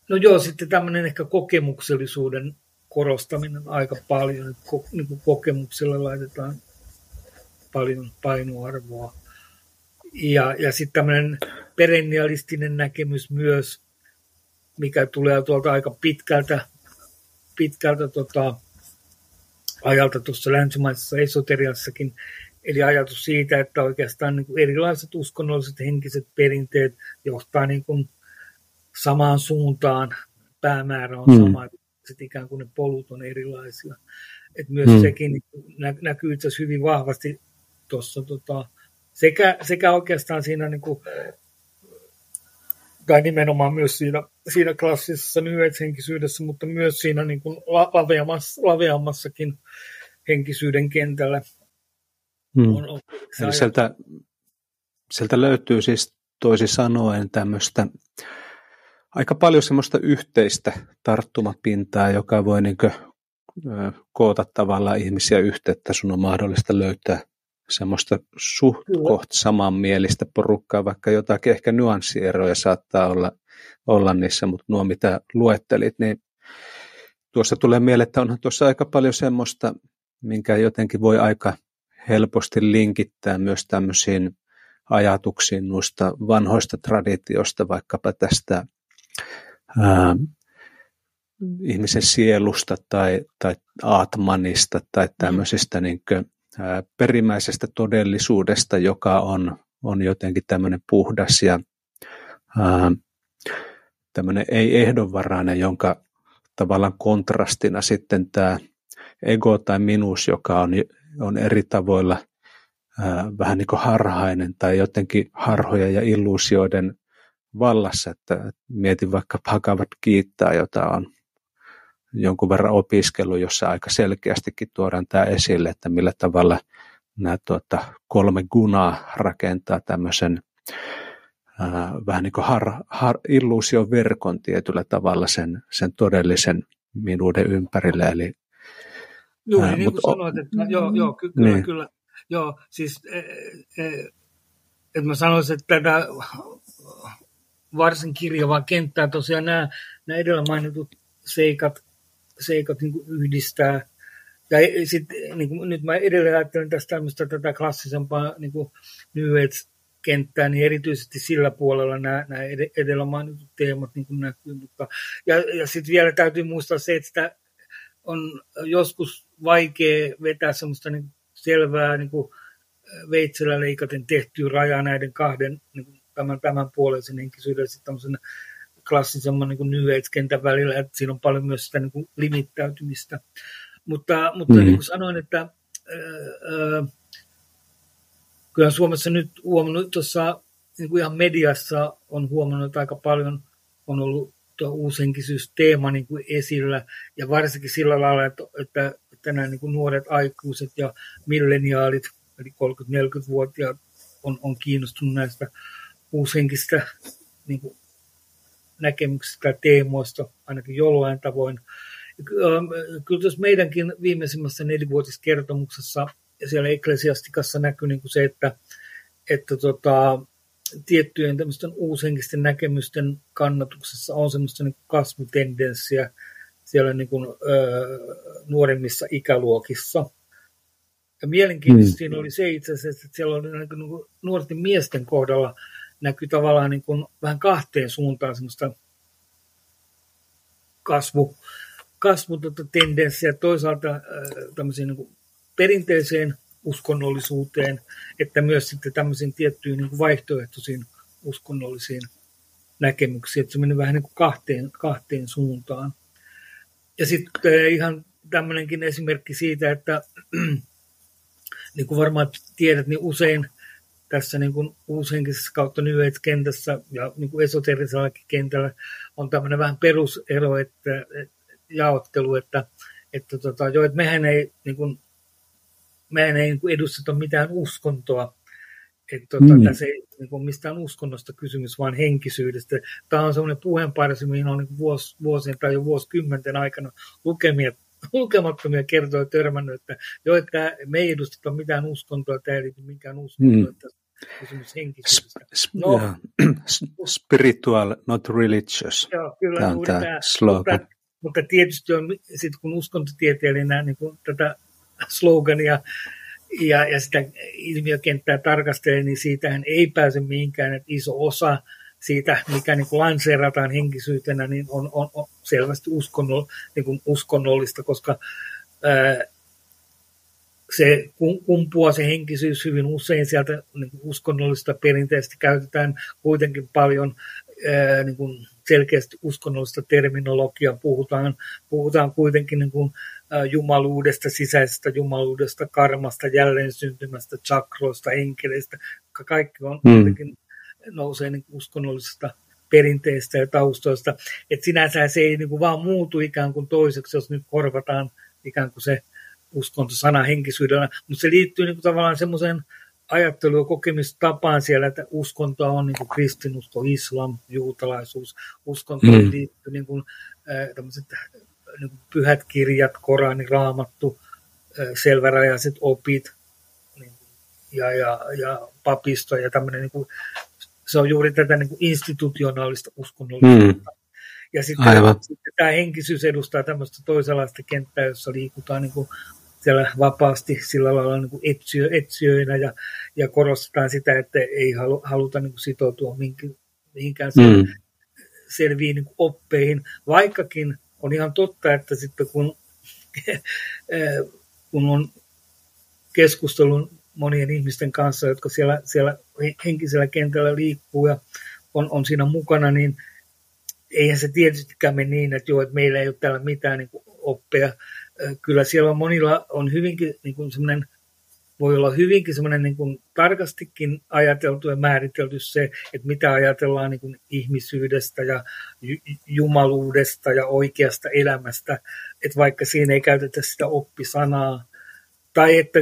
[SPEAKER 2] No joo, sitten tämmöinen ehkä kokemuksellisuuden korostaminen aika paljon. Että niin kokemuksella laitetaan paljon painoarvoa. Ja, ja sitten tämmöinen perennialistinen näkemys myös, mikä tulee tuolta aika pitkältä, pitkältä tota, ajalta tuossa länsimaisessa esoteriassakin, eli ajatus siitä, että oikeastaan niin kuin erilaiset uskonnolliset henkiset perinteet johtaa niin kuin samaan suuntaan, päämäärä on mm. sama, että ikään kuin ne polut on erilaisia. Et myös mm. sekin nä- näkyy itse asiassa hyvin vahvasti tuossa tota, sekä, sekä oikeastaan siinä niin kuin, tai nimenomaan myös siinä, siinä klassisessa nyhetsenkisyydessä, mutta myös siinä niin kuin laveammassa, laveammassakin henkisyyden kentällä.
[SPEAKER 1] Hmm. On, on Eli sieltä, sieltä löytyy siis toisin sanoen tämmöistä aika paljon semmoista yhteistä tarttumapintaa, joka voi niin kuin, koota tavallaan ihmisiä yhteen, että sun on mahdollista löytää semmoista suht koht samanmielistä porukkaa, vaikka jotakin ehkä nyanssieroja saattaa olla, olla niissä, mutta nuo mitä luettelit, niin tuossa tulee mieleen, että onhan tuossa aika paljon semmoista, minkä jotenkin voi aika helposti linkittää myös tämmöisiin ajatuksiin noista vanhoista traditioista, vaikkapa tästä ää, ihmisen sielusta tai, tai aatmanista tai mm. tämmöisistä mm. niin kuin, perimmäisestä todellisuudesta, joka on, on jotenkin tämmöinen puhdas ja tämmöinen ei-ehdonvarainen, jonka tavallaan kontrastina sitten tämä ego tai minus, joka on, on eri tavoilla vähän niin kuin harhainen tai jotenkin harhoja ja illuusioiden vallassa, että mietin vaikka Bhagavad Gita, jota on jonkun verran opiskelu, jossa aika selkeästikin tuodaan tämä esille, että millä tavalla nämä tuota, kolme gunaa rakentaa tämmöisen ää, vähän niin kuin har, har, illuusioverkon tietyllä tavalla sen, sen todellisen minuuden ympärille. Eli,
[SPEAKER 2] Joo, ää, niin kuin sanoit, että joo, joo, ky- kyllä, niin. kyllä. Joo, siis e, e, että mä sanoisin, että tätä varsin kirjavaa kenttää tosiaan nämä, nämä edellä mainitut seikat seikat niin kuin yhdistää. Ja sit, niin kuin, nyt mä edelleen ajattelen tästä tämmöistä tätä klassisempaa niin kuin New kenttää, niin erityisesti sillä puolella nämä, nämä edellä mainitut teemat niin kuin näkyy. Mutta, ja ja sitten vielä täytyy muistaa se, että sitä on joskus vaikea vetää semmoista niin selvää niin kuin veitsellä leikaten tehtyä rajaa näiden kahden niin kuin tämän, tämän puoleisen henkisyyden sitten tämmöisen klassisemman niin New Age-kentän välillä, että siinä on paljon myös sitä niin kuin limittäytymistä. Mutta, mutta mm. niin kuin sanoin, että ää, kyllä Suomessa nyt huomannut tuossa niin kuin ihan mediassa on huomannut, että aika paljon on ollut tuo uusenkisyys teema niin kuin esillä, ja varsinkin sillä lailla, että, että, että nämä niin kuin nuoret aikuiset ja milleniaalit, eli 30-40-vuotiaat, on, on kiinnostunut näistä uushenkistä niin kuin näkemyksistä teemoista ainakin jollain tavoin. Ähm, kyllä tuossa meidänkin viimeisimmässä nelivuotiskertomuksessa ja siellä Eklesiastikassa näkyy niin kuin se, että, että tota, tiettyjen tämmöisten uushenkisten näkemysten kannatuksessa on semmoista niin kasvutendenssiä siellä niin kuin, ö, nuoremmissa ikäluokissa. Ja mielenkiintoista mm. siinä oli se itse asiassa, että siellä oli niin kuin nuorten miesten kohdalla näkyy tavallaan niin kuin vähän kahteen suuntaan semmoista kasvu, kasvutendenssiä toisaalta äh, tämmöiseen niin kuin perinteiseen uskonnollisuuteen, että myös sitten tämmöisiin tiettyihin niin kuin vaihtoehtoisiin uskonnollisiin näkemyksiin, että se menee vähän niin kuin kahteen, kahteen suuntaan. Ja sitten äh, ihan tämmöinenkin esimerkki siitä, että niin kuin varmaan tiedät, niin usein – tässä niin kuin uushenkisessä kautta New kentässä ja niin kuin esoterisellakin kentällä on tämmöinen vähän perusero, että, jaottelu, että, että, tota, jo, että mehän ei, niin kuin, mehän ei niin kuin edusteta mitään uskontoa, että tota, mm. tässä ei niin kuin mistään uskonnosta kysymys, vaan henkisyydestä. Tämä on semmoinen puheenparsi, mihin on niin vuos, vuosien tai jo vuosikymmenten aikana lukemia, lukemattomia kertoja törmännyt, että jo, että me ei edusteta mitään uskontoa, tämä ei liity mikään uskontoa, mm. että.
[SPEAKER 1] No, yeah. Spiritual, not religious.
[SPEAKER 2] Joo, kyllä. Tämä on tämä slogan. Mutta, mutta tietysti on, sit kun uskontotieteilijänä niin kun tätä slogania ja, ja sitä ilmiökenttää tarkastelee, niin siitähän ei pääse mihinkään, että iso osa siitä, mikä niin lanseerataan henkisyytenä, niin on, on, on selvästi uskonnoll, niin uskonnollista, koska ää, se kumpuaa se henkisyys hyvin usein sieltä niin kuin uskonnollista perinteistä käytetään kuitenkin paljon ää, niin kuin selkeästi uskonnollista terminologiaa, puhutaan, puhutaan kuitenkin niin kuin, jumaluudesta, sisäisestä jumaluudesta, karmasta, jälleen syntymästä, chakroista, enkeleistä. Kaikki on hmm. kuitenkin nousee niin uskonnollisesta perinteistä ja taustoista. Että sinänsä se ei niin kuin vaan muutu ikään kuin toiseksi, jos nyt korvataan ikään kuin se uskonto sana henkisyydellä, mutta se liittyy niin kuin tavallaan semmoiseen ajattelu- ja kokemistapaan siellä, että uskonto on niin kuin kristinusko, islam, juutalaisuus. Uskonto mm. liittyy niin kuin, äh, niin kuin pyhät kirjat, Korani, Raamattu, selvärajaiset opit niin kuin, ja, ja, ja papisto ja tämmöinen, niin kuin, se on juuri tätä niin kuin institutionaalista uskonnollisuutta. Mm. Ja sitten, sitten tämä henkisyys edustaa tämmöistä toisenlaista kenttää, jossa liikutaan niin kuin siellä vapaasti sillä lailla niin kuin etsiö, etsiöinä ja, ja korostetaan sitä, että ei halu, haluta niin kuin sitoutua mihinkään mm. selviin niin kuin oppeihin, vaikkakin on ihan totta, että sitten kun, kun on keskustelun monien ihmisten kanssa, jotka siellä, siellä henkisellä kentällä liikkuu ja on, on siinä mukana, niin eihän se tietystikään mene niin, että, joo, että meillä ei ole täällä mitään niin kuin oppia kyllä siellä monilla on hyvinkin niin kuin semmoinen, voi olla hyvinkin semmoinen niin kuin tarkastikin ajateltu ja määritelty se, että mitä ajatellaan niin kuin ihmisyydestä ja jumaluudesta ja oikeasta elämästä, että vaikka siinä ei käytetä sitä oppisanaa, tai että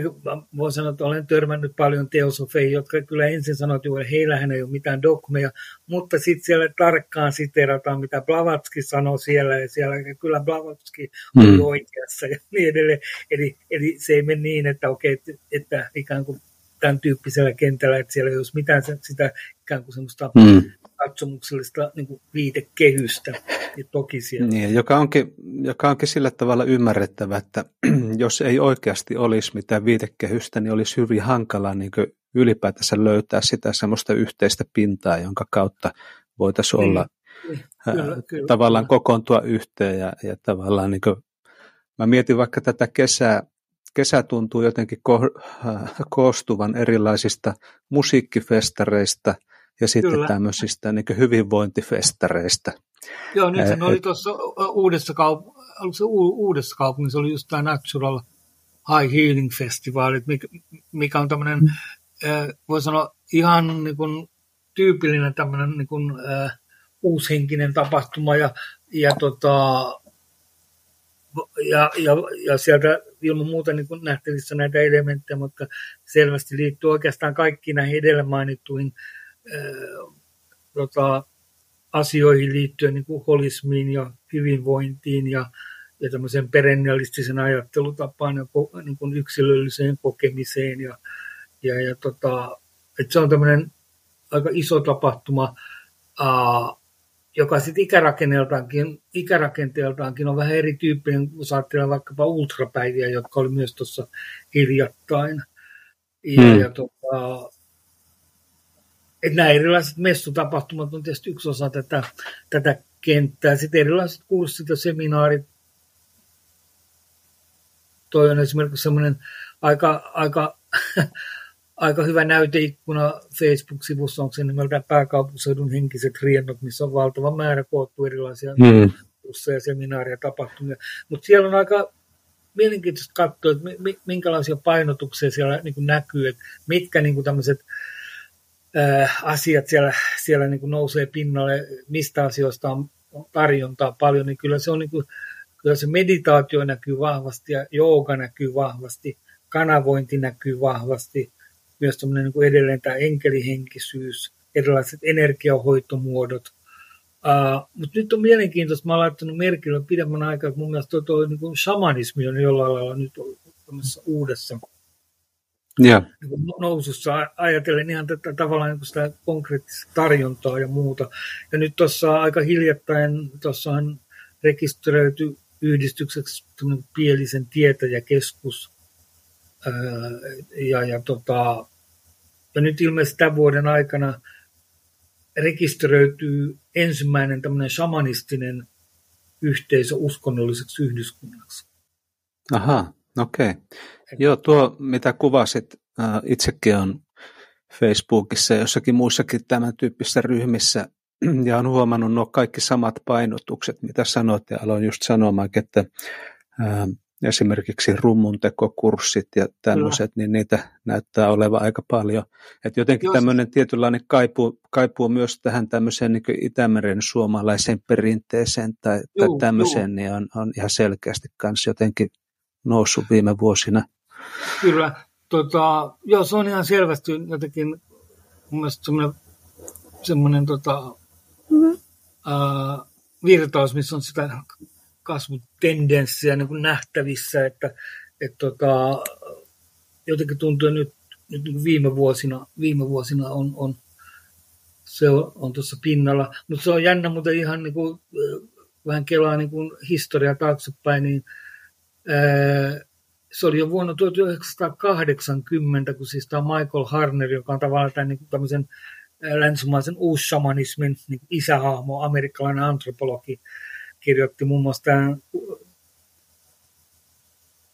[SPEAKER 2] voin sanoa, että olen törmännyt paljon teosofeja, jotka kyllä ensin sanoivat, että heillähän ei ole mitään dogmeja, mutta sitten siellä tarkkaan siterataan, mitä Blavatsky sanoi siellä, ja siellä kyllä Blavatsky oli mm. oikeassa ja niin edelleen. Eli, eli se ei mene niin, että okei, että, että ikään kuin tämän tyyppisellä kentällä, että siellä ei olisi mitään sitä ikään kuin semmoista mm katsomuksellista niin kuin viitekehystä. Ja toki siellä.
[SPEAKER 1] Niin, joka, onkin, joka onkin sillä tavalla ymmärrettävä, että jos ei oikeasti olisi mitään viitekehystä, niin olisi hyvin hankalaa niin ylipäätänsä löytää sitä semmoista yhteistä pintaa, jonka kautta voitaisiin niin, olla niin, kyllä, kyllä, tavallaan kokoontua yhteen ja, ja tavallaan niin kuin, mä mietin vaikka tätä kesää, kesä tuntuu jotenkin ko- koostuvan erilaisista musiikkifestareista – ja sitten Kyllä. tämmöisistä niin hyvinvointifestareista.
[SPEAKER 2] Joo, nyt se oli tuossa uudessa, kaup- se u- uudessa kaupungissa, oli just tämä Natural High Healing Festival, mikä, mikä on tämmöinen, mm. voi sanoa, ihan niin kuin, tyypillinen tämmöinen niin kuin, äh, uushenkinen tapahtuma, ja, ja, tota, ja, ja, ja sieltä ilman muuta niin nähtävissä näitä elementtejä, mutta selvästi liittyy oikeastaan kaikkiin näihin edellä mainittuihin tota, asioihin liittyen niin kuin holismiin ja hyvinvointiin ja, ja tämmöiseen perennialistisen ajattelutapaan ja niin kuin yksilölliseen kokemiseen. Ja, ja, ja tota, että se on tämmöinen aika iso tapahtuma, ää, joka sitten ikärakenteeltaankin, ikärakenteeltaankin on vähän erityyppinen, kun ajattelee vaikkapa ultrapäiviä, jotka oli myös tuossa hiljattain. Ja, hmm. ja tota, että nämä erilaiset messutapahtumat on tietysti yksi osa tätä, tätä kenttää. Sitten erilaiset kurssit ja seminaarit. Toi on esimerkiksi semmoinen aika, aika, aika hyvä näyteikkuna Facebook-sivussa, onko se nimeltä pääkaupunkiseudun henkiset riennot, missä on valtava määrä koottu erilaisia mm. kursseja, seminaaria, tapahtumia. Mutta siellä on aika mielenkiintoista katsoa, että minkälaisia painotuksia siellä niin näkyy, että mitkä niin tämmöiset äh, asiat siellä, siellä niin kuin nousee pinnalle, mistä asioista on tarjontaa paljon, niin kyllä se on niin kuin, kyllä se meditaatio näkyy vahvasti ja jooga näkyy vahvasti, kanavointi näkyy vahvasti, myös tämmöinen niin kuin edelleen tämä enkelihenkisyys, erilaiset energiahoitomuodot. Uh, Mutta nyt on mielenkiintoista, mä oon laittanut merkille pidemmän aikaa, että mun mielestä tuo, niin kuin shamanismi on jollain lailla nyt uudessa
[SPEAKER 1] yeah.
[SPEAKER 2] nousussa ajatellen ihan tätä tavallaan niin sitä konkreettista tarjontaa ja muuta. Ja nyt tuossa aika hiljattain tuossa on rekisteröity yhdistykseksi Pielisen tietäjäkeskus. Ja, ja, tota, ja nyt ilmeisesti tämän vuoden aikana rekisteröityy ensimmäinen tämmöinen shamanistinen yhteisö uskonnolliseksi yhdyskunnaksi.
[SPEAKER 1] Aha, okei. Okay. Joo, tuo mitä kuvasit, äh, itsekin on Facebookissa ja jossakin muissakin tämän tyyppisissä ryhmissä ja on huomannut nuo kaikki samat painotukset, mitä sanoit, ja aloin just sanomaan, että esimerkiksi rummuntekokurssit ja tämmöiset, niin niitä näyttää olevan aika paljon. Että jotenkin Jos... tämmöinen tietynlainen kaipuu, kaipuu myös tähän tämmöiseen niin Itämeren suomalaiseen perinteeseen tai, juu, tai tämmöiseen, juu. niin on, on ihan selkeästi kanssa jotenkin noussut viime vuosina.
[SPEAKER 2] Kyllä, tota, joo, se on ihan selvästi jotenkin mun mielestä semmoinen, semmoinen tota, mm-hmm. uh, virtaus, missä on sitä kasvutendenssiä niin kuin nähtävissä, että et tota, jotenkin tuntuu nyt, nyt niin kuin viime vuosina, viime vuosina on, on se on, on tuossa pinnalla. Mutta se on jännä, mutta ihan niin kuin, vähän kelaa niin kuin historiaa taaksepäin, niin ää, se oli jo vuonna 1980, kun siis tämä Michael Harner, joka on tavallaan tämän, niin kuin tämmöisen länsimaisen uussamanismin niin isähahmo, amerikkalainen antropologi, kirjoitti muun muassa tämän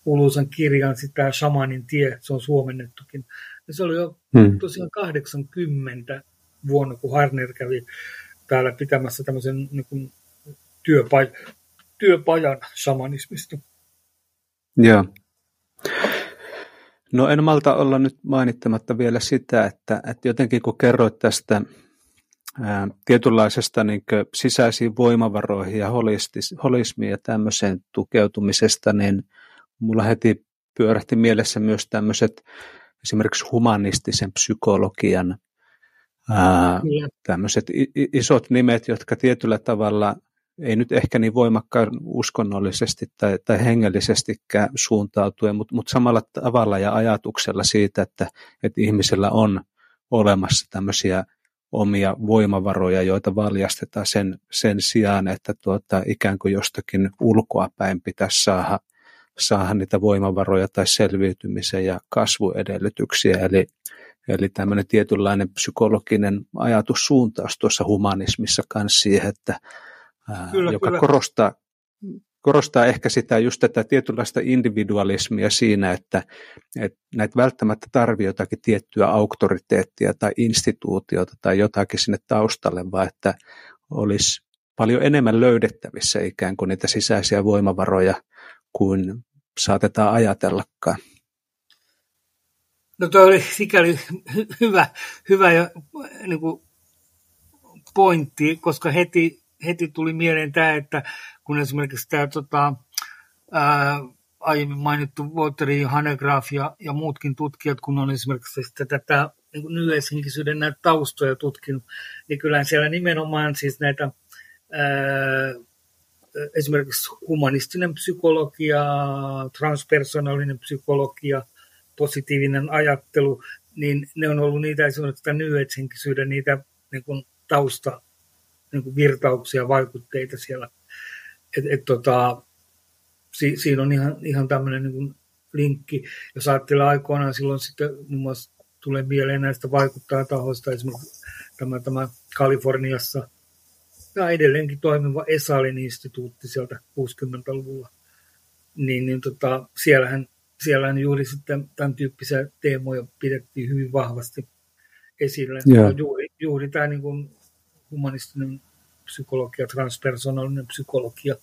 [SPEAKER 2] kuuluisan kirjan, sitä Shamanin tie, se on suomennettukin. Ja se oli jo hmm. tosiaan 80 vuonna, kun Harner kävi täällä pitämässä tämmöisen niin kuin, työpaj- työpajan shamanismista.
[SPEAKER 1] Joo. No en malta olla nyt mainittamatta vielä sitä, että, että jotenkin kun kerroit tästä ää, tietynlaisesta niin sisäisiin voimavaroihin ja holistis, holismiin ja tämmöiseen tukeutumisesta, niin mulla heti pyörähti mielessä myös tämmöiset esimerkiksi humanistisen psykologian ää, tämmöiset isot nimet, jotka tietyllä tavalla ei nyt ehkä niin voimakkaan uskonnollisesti tai, tai hengellisestikään suuntautuen, mutta, mutta samalla tavalla ja ajatuksella siitä, että, että ihmisellä on olemassa tämmöisiä omia voimavaroja, joita valjastetaan sen, sen sijaan, että tuota, ikään kuin jostakin ulkoa päin pitäisi saada, saada niitä voimavaroja tai selviytymisen ja kasvuedellytyksiä. Eli, eli tämmöinen tietynlainen psykologinen ajatussuuntaus tuossa humanismissa kanssa siihen, että kyllä, joka kyllä. korostaa, korostaa ehkä sitä just tätä tietynlaista individualismia siinä, että, että näitä välttämättä tarvii jotakin tiettyä auktoriteettia tai instituutiota tai jotakin sinne taustalle, vaan että olisi paljon enemmän löydettävissä ikään kuin niitä sisäisiä voimavaroja kuin saatetaan ajatellakaan.
[SPEAKER 2] No tuo oli sikäli hyvä, hyvä ja, niin kuin pointti, koska heti heti tuli mieleen tämä, että kun esimerkiksi tämä tota, ää, aiemmin mainittu Walteri Hanegraaff ja, ja muutkin tutkijat, kun on esimerkiksi tätä niin nyheishenkisyyden näitä taustoja tutkinut, niin kyllä siellä nimenomaan siis näitä ää, esimerkiksi humanistinen psykologia, transpersonaalinen psykologia, positiivinen ajattelu, niin ne on ollut niitä esimerkiksi nyheishenkisyyden niitä niin kuin tausta niin kuin virtauksia, vaikutteita siellä. Et, et tota, si, siinä on ihan, ihan tämmöinen niin linkki. Jos ajattelee aikoinaan, silloin sitten muun muassa tulee mieleen näistä vaikuttajatahoista, esimerkiksi tämä, tämä Kaliforniassa ja edelleenkin toimiva Esalin instituutti sieltä 60-luvulla. Niin, niin tota, siellähän, siellähän juuri sitten tämän tyyppisiä teemoja pidettiin hyvin vahvasti esillä. Yeah. Juuri, juuri tämä niin kuin humanistinen psykologia, transpersonaalinen psykologia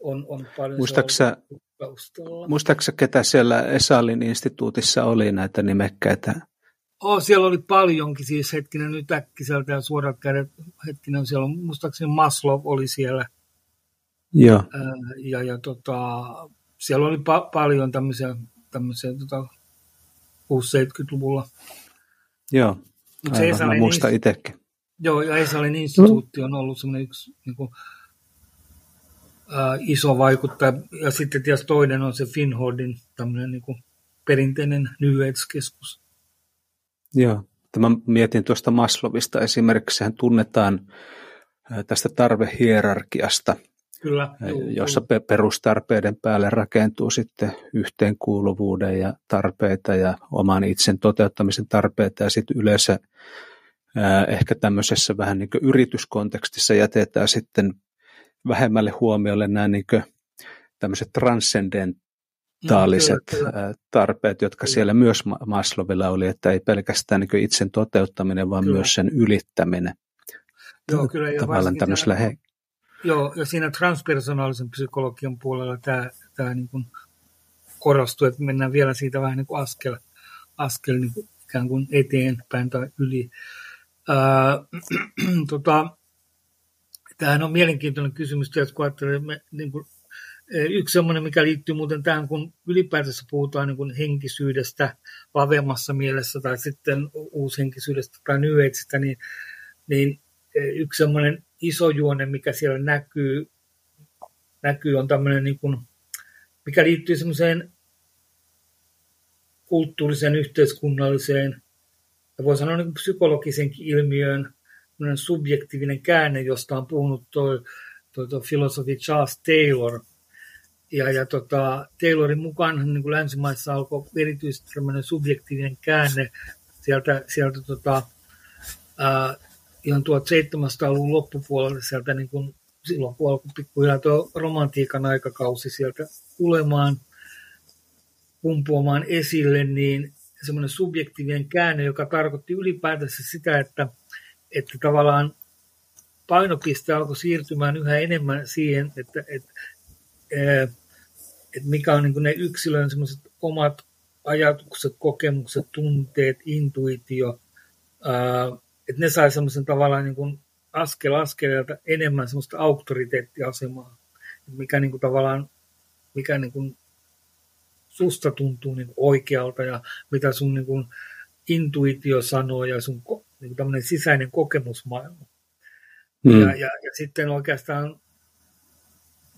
[SPEAKER 2] on, on paljon
[SPEAKER 1] Muistaaksä, muistaaksä, ketä siellä Esalin instituutissa oli näitä nimekkäitä?
[SPEAKER 2] Oh, siellä oli paljonkin, siis hetkinen nyt äkkiseltä ja suorat kädet, hetkinen siellä on, muistaakseni Maslow oli siellä.
[SPEAKER 1] Joo.
[SPEAKER 2] ja, ja tota, siellä oli pa- paljon tämmöisiä, tämmöisiä tota, 60-70-luvulla.
[SPEAKER 1] Joo, aivan, mä muistan itsekin.
[SPEAKER 2] Joo, ja Esalin instituutti on ollut semmoinen yksi niin kuin, ää, iso vaikuttaja. Ja sitten tietysti toinen on se Finholdin tämmöinen niin kuin, perinteinen New Age-keskus.
[SPEAKER 1] Joo, tämä mietin tuosta Maslovista esimerkiksi, hän tunnetaan tästä tarvehierarkiasta,
[SPEAKER 2] Kyllä,
[SPEAKER 1] jossa juu. perustarpeiden päälle rakentuu sitten yhteenkuuluvuuden ja tarpeita ja oman itsen toteuttamisen tarpeita ja sitten yleensä ehkä tämmöisessä vähän niin kuin yrityskontekstissa jätetään sitten vähemmälle huomiolle nämä niin kuin tämmöiset transcendentaaliset mm, tarpeet, jotka kyllä. siellä myös Maslowilla oli, että ei pelkästään niin itsen toteuttaminen, vaan Kyllä. myös sen ylittäminen.
[SPEAKER 2] Joo, kyllä, ja
[SPEAKER 1] tavallaan tämmöisellä he...
[SPEAKER 2] Joo, ja siinä transpersonaalisen psykologian puolella tämä, tämä niin kuin korostuu, että mennään vielä siitä vähän niin kuin askel, askel niin kuin ikään kuin eteenpäin tai yli. Tota, tämähän on mielenkiintoinen kysymys, kun ajattelee, niin kuin, yksi sellainen, mikä liittyy muuten tähän, kun ylipäätänsä puhutaan niin kuin henkisyydestä lavemmassa mielessä tai sitten uushenkisyydestä tai Ageista, niin, niin yksi sellainen iso juone, mikä siellä näkyy, näkyy on tämmöinen, niin kuin, mikä liittyy semmoiseen kulttuuriseen, yhteiskunnalliseen ja voi sanoa niin psykologisenkin ilmiöön, subjektiivinen käänne, josta on puhunut tuo, tuo, tuo filosofi Charles Taylor. Ja, ja tota, Taylorin mukaan niin kuin länsimaissa alkoi erityisesti subjektiivinen käänne sieltä, sieltä tota, ää, ihan 1700-luvun loppupuolella sieltä niin kuin, silloin kun alkoi pikkuhiljaa tuo romantiikan aikakausi sieltä tulemaan, pumpuamaan esille, niin semmoinen subjektiivinen käänne, joka tarkoitti ylipäätänsä sitä, että, että tavallaan painopiste alkoi siirtymään yhä enemmän siihen, että, että, että mikä on niin ne yksilön semmoiset omat ajatukset, kokemukset, tunteet, intuitio, että ne sai semmoisen tavallaan niin kuin askel askeleelta enemmän semmoista auktoriteettiasemaa, mikä niin kuin tavallaan, mikä niin kuin susta tuntuu niin oikealta ja mitä sun niin kuin intuitio sanoo ja sun niin kuin sisäinen kokemusmaailma. Mm. Ja, ja, ja, sitten oikeastaan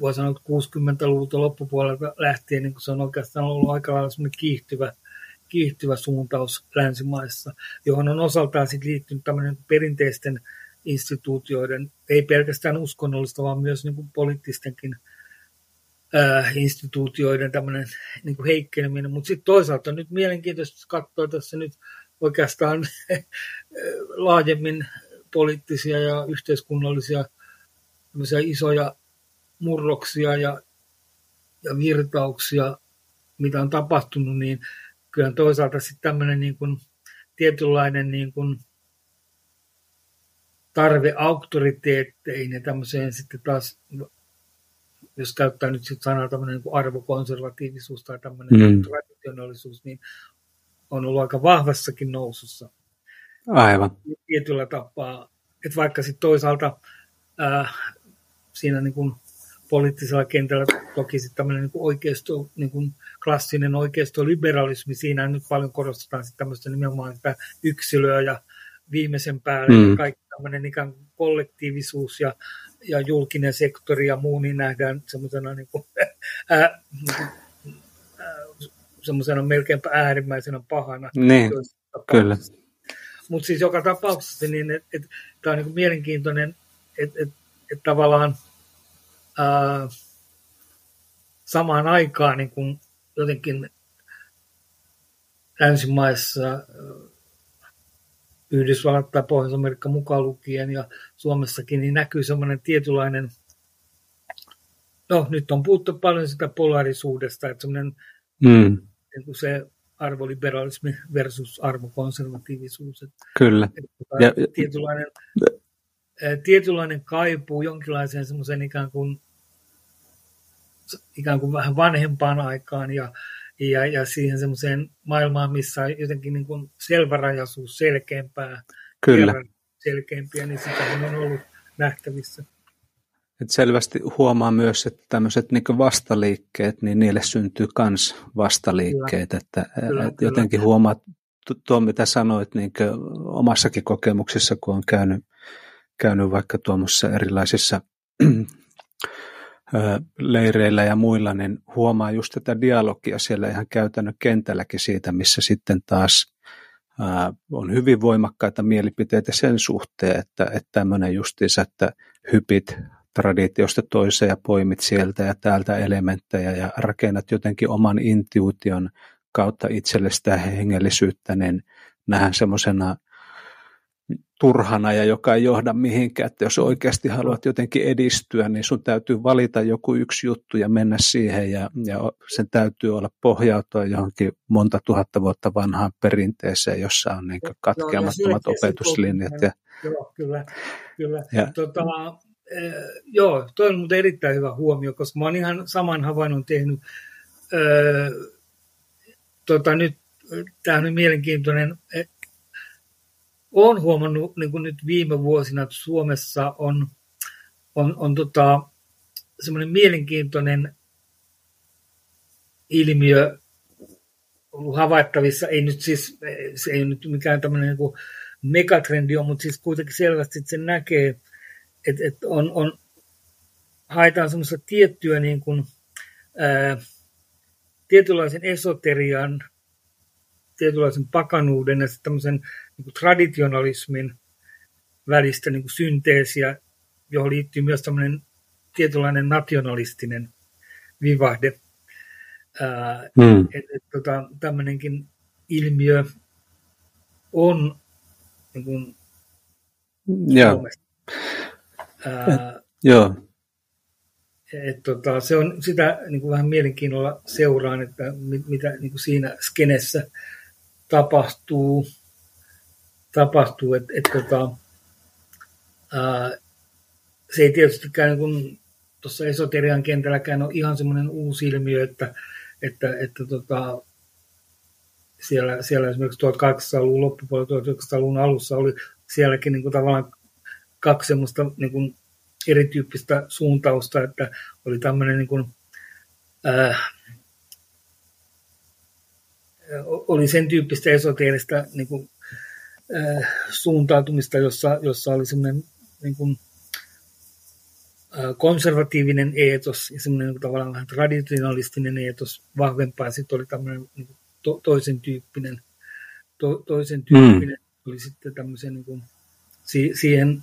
[SPEAKER 2] voi sanoa, että 60-luvulta loppupuolelta lähtien niin se on oikeastaan ollut aika lailla kiihtyvä, kiihtyvä suuntaus länsimaissa, johon on osaltaan sit liittynyt tämmöinen perinteisten instituutioiden, ei pelkästään uskonnollista, vaan myös niin kuin poliittistenkin äh, instituutioiden tämmöinen niin kuin heikkeneminen, mutta sitten toisaalta nyt mielenkiintoista katsoa tässä nyt oikeastaan laajemmin poliittisia ja yhteiskunnallisia isoja murroksia ja, ja virtauksia, mitä on tapahtunut, niin kyllä toisaalta sitten tämmöinen niin kuin, tietynlainen niin kuin, tarve auktoriteetteihin ja tämmöiseen sitten taas jos käyttää nyt sit sanaa tämmöinen niin arvokonservatiivisuus tai tämmöinen mm. traditionaalisuus, niin on ollut aika vahvassakin nousussa.
[SPEAKER 1] Aivan.
[SPEAKER 2] Tietyllä tapaa, että vaikka sitten toisaalta ää, siinä niin kuin poliittisella kentällä toki sitten tämmöinen niin oikeisto, niin kuin klassinen oikeistoliberalismi, siinä nyt paljon korostetaan sitten tämmöistä nimenomaan sitä yksilöä ja viimeisen päälle mm. kaikki tämmöinen ikään kuin kollektiivisuus ja ja julkinen sektori ja muu, niin nähdään semmoisena niin kuin, ää, semmoisena melkeinpä äärimmäisenä pahana.
[SPEAKER 1] Niin, kyllä.
[SPEAKER 2] Mutta siis joka tapauksessa niin, et, et, tämä on niin kuin mielenkiintoinen, että et, et tavallaan ää, samaan aikaan niin kuin jotenkin länsimaissa Yhdysvallat tai Pohjois-Amerikka mukaan lukien ja Suomessakin, niin näkyy semmoinen tietynlainen, no nyt on puhuttu paljon sitä polarisuudesta, että semmoinen mm. niin se arvoliberalismi versus arvokonservatiivisuus. Että,
[SPEAKER 1] Kyllä.
[SPEAKER 2] Että, ja, tietynlainen, tietynlainen kaipuu jonkinlaiseen semmoiseen ikään kuin, ikään kuin vähän vanhempaan aikaan ja ja, ja siihen semmoiseen maailmaan, missä on jotenkin niin kuin selvärajaisuus selkeämpää,
[SPEAKER 1] Kyllä.
[SPEAKER 2] selkeämpiä, niin sitä on ollut nähtävissä.
[SPEAKER 1] Et selvästi huomaa myös, että tämmöiset niin vastaliikkeet, niin niille syntyy myös vastaliikkeet. Kyllä. Että, kyllä, jotenkin kyllä. huomaat tuo, mitä sanoit niin omassakin kokemuksissa, kun on käynyt, käynyt vaikka tuommoisissa erilaisissa leireillä ja muilla, niin huomaa just tätä dialogia siellä ihan käytännön kentälläkin siitä, missä sitten taas on hyvin voimakkaita mielipiteitä sen suhteen, että, että tämmöinen justiinsa, että hypit traditiosta toiseen ja poimit sieltä ja täältä elementtejä ja rakennat jotenkin oman intuition kautta itselle sitä hengellisyyttä, niin nähdään semmoisena turhana ja joka ei johda mihinkään. Että jos oikeasti haluat jotenkin edistyä, niin sun täytyy valita joku yksi juttu ja mennä siihen ja, ja sen täytyy olla pohjautua johonkin monta tuhatta vuotta vanhaan perinteeseen, jossa on niin katkeamattomat no, opetuslinjat. Ja,
[SPEAKER 2] joo, kyllä. kyllä. Ja, tota, äh, joo, toi on muuten erittäin hyvä huomio, koska mä oon ihan saman havainnon tehnyt. Äh, tota, nyt, tämä on nyt mielenkiintoinen olen huomannut niin kuin nyt viime vuosina, että Suomessa on, on, on tota, semmoinen mielenkiintoinen ilmiö ollut havaittavissa, ei nyt siis, se ei nyt mikään tämmöinen niin megatrendi on, mutta siis kuitenkin selvästi että se näkee, että, että on, on, haetaan semmoista tiettyä niin kuin, ää, tietynlaisen esoterian, tietynlaisen pakanuuden ja tämmöisen niin kuin traditionalismin välistä niin kuin synteesiä, johon liittyy myös tämmöinen tietynlainen nationalistinen vivahde. hmm. et, et, tota, tämmöinenkin ilmiö on niin kuin,
[SPEAKER 1] Joo. Joo.
[SPEAKER 2] Et, tota, se on sitä niin kuin vähän mielenkiinnolla seuraan, että mit, mitä niin kuin siinä skenessä tapahtuu tapahtuu. Et, et, tota, ää, se ei tietystikään niin kun tuossa esoterian kentälläkään ole ihan semmoinen uusi ilmiö, että, että, että tota, siellä, siellä esimerkiksi 1800-luvun loppupuolella, 1900-luvun alussa oli sielläkin niin kuin tavallaan kaksi semmoista niin kuin erityyppistä suuntausta, että oli tämmöinen niin kuin, äh, oli sen tyyppistä esoteerista niin kuin Äh, suuntautumista, jossa, jossa oli semmoinen niin kuin, äh, konservatiivinen eetos ja semmoinen niin tavallaan vähän traditionalistinen eetos vahvempaa. Sitten oli tämmöinen niin kuin, to, toisen tyyppinen, to, toisen tyyppinen mm. oli sitten tämmöisen niin kuin, si, siihen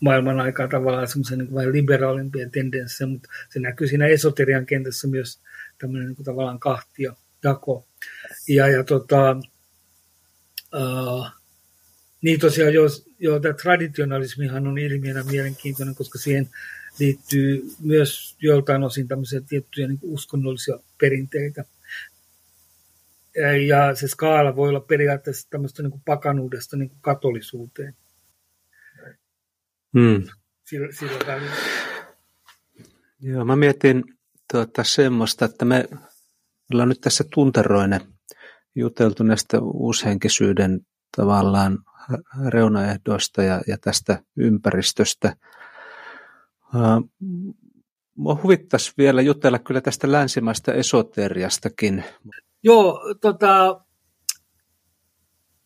[SPEAKER 2] maailman aikaa tavallaan semmoisen niin vähän liberaalimpia tendenssejä, mutta se näkyy siinä esoterian kentässä myös tämmöinen niin kuin, tavallaan kahtia jako. Ja, ja tota, Uh, niin tosiaan, jo, jo tämä traditionalismihan on ilmiönä mielenkiintoinen, koska siihen liittyy myös joltain osin tämmöisiä tiettyjä niin uskonnollisia perinteitä. Ja, ja se skaala voi olla periaatteessa tämmöistä niin kuin pakanuudesta niin kuin katolisuuteen.
[SPEAKER 1] Hmm. Sillä, sillä Joo, mä mietin tuota, semmoista, että me ollaan nyt tässä tunteroinen juteltu näistä uushenkisyyden tavallaan reunaehdoista ja, ja tästä ympäristöstä. Mua huvittaisi vielä jutella kyllä tästä länsimaista esoteriastakin.
[SPEAKER 2] Joo, tota,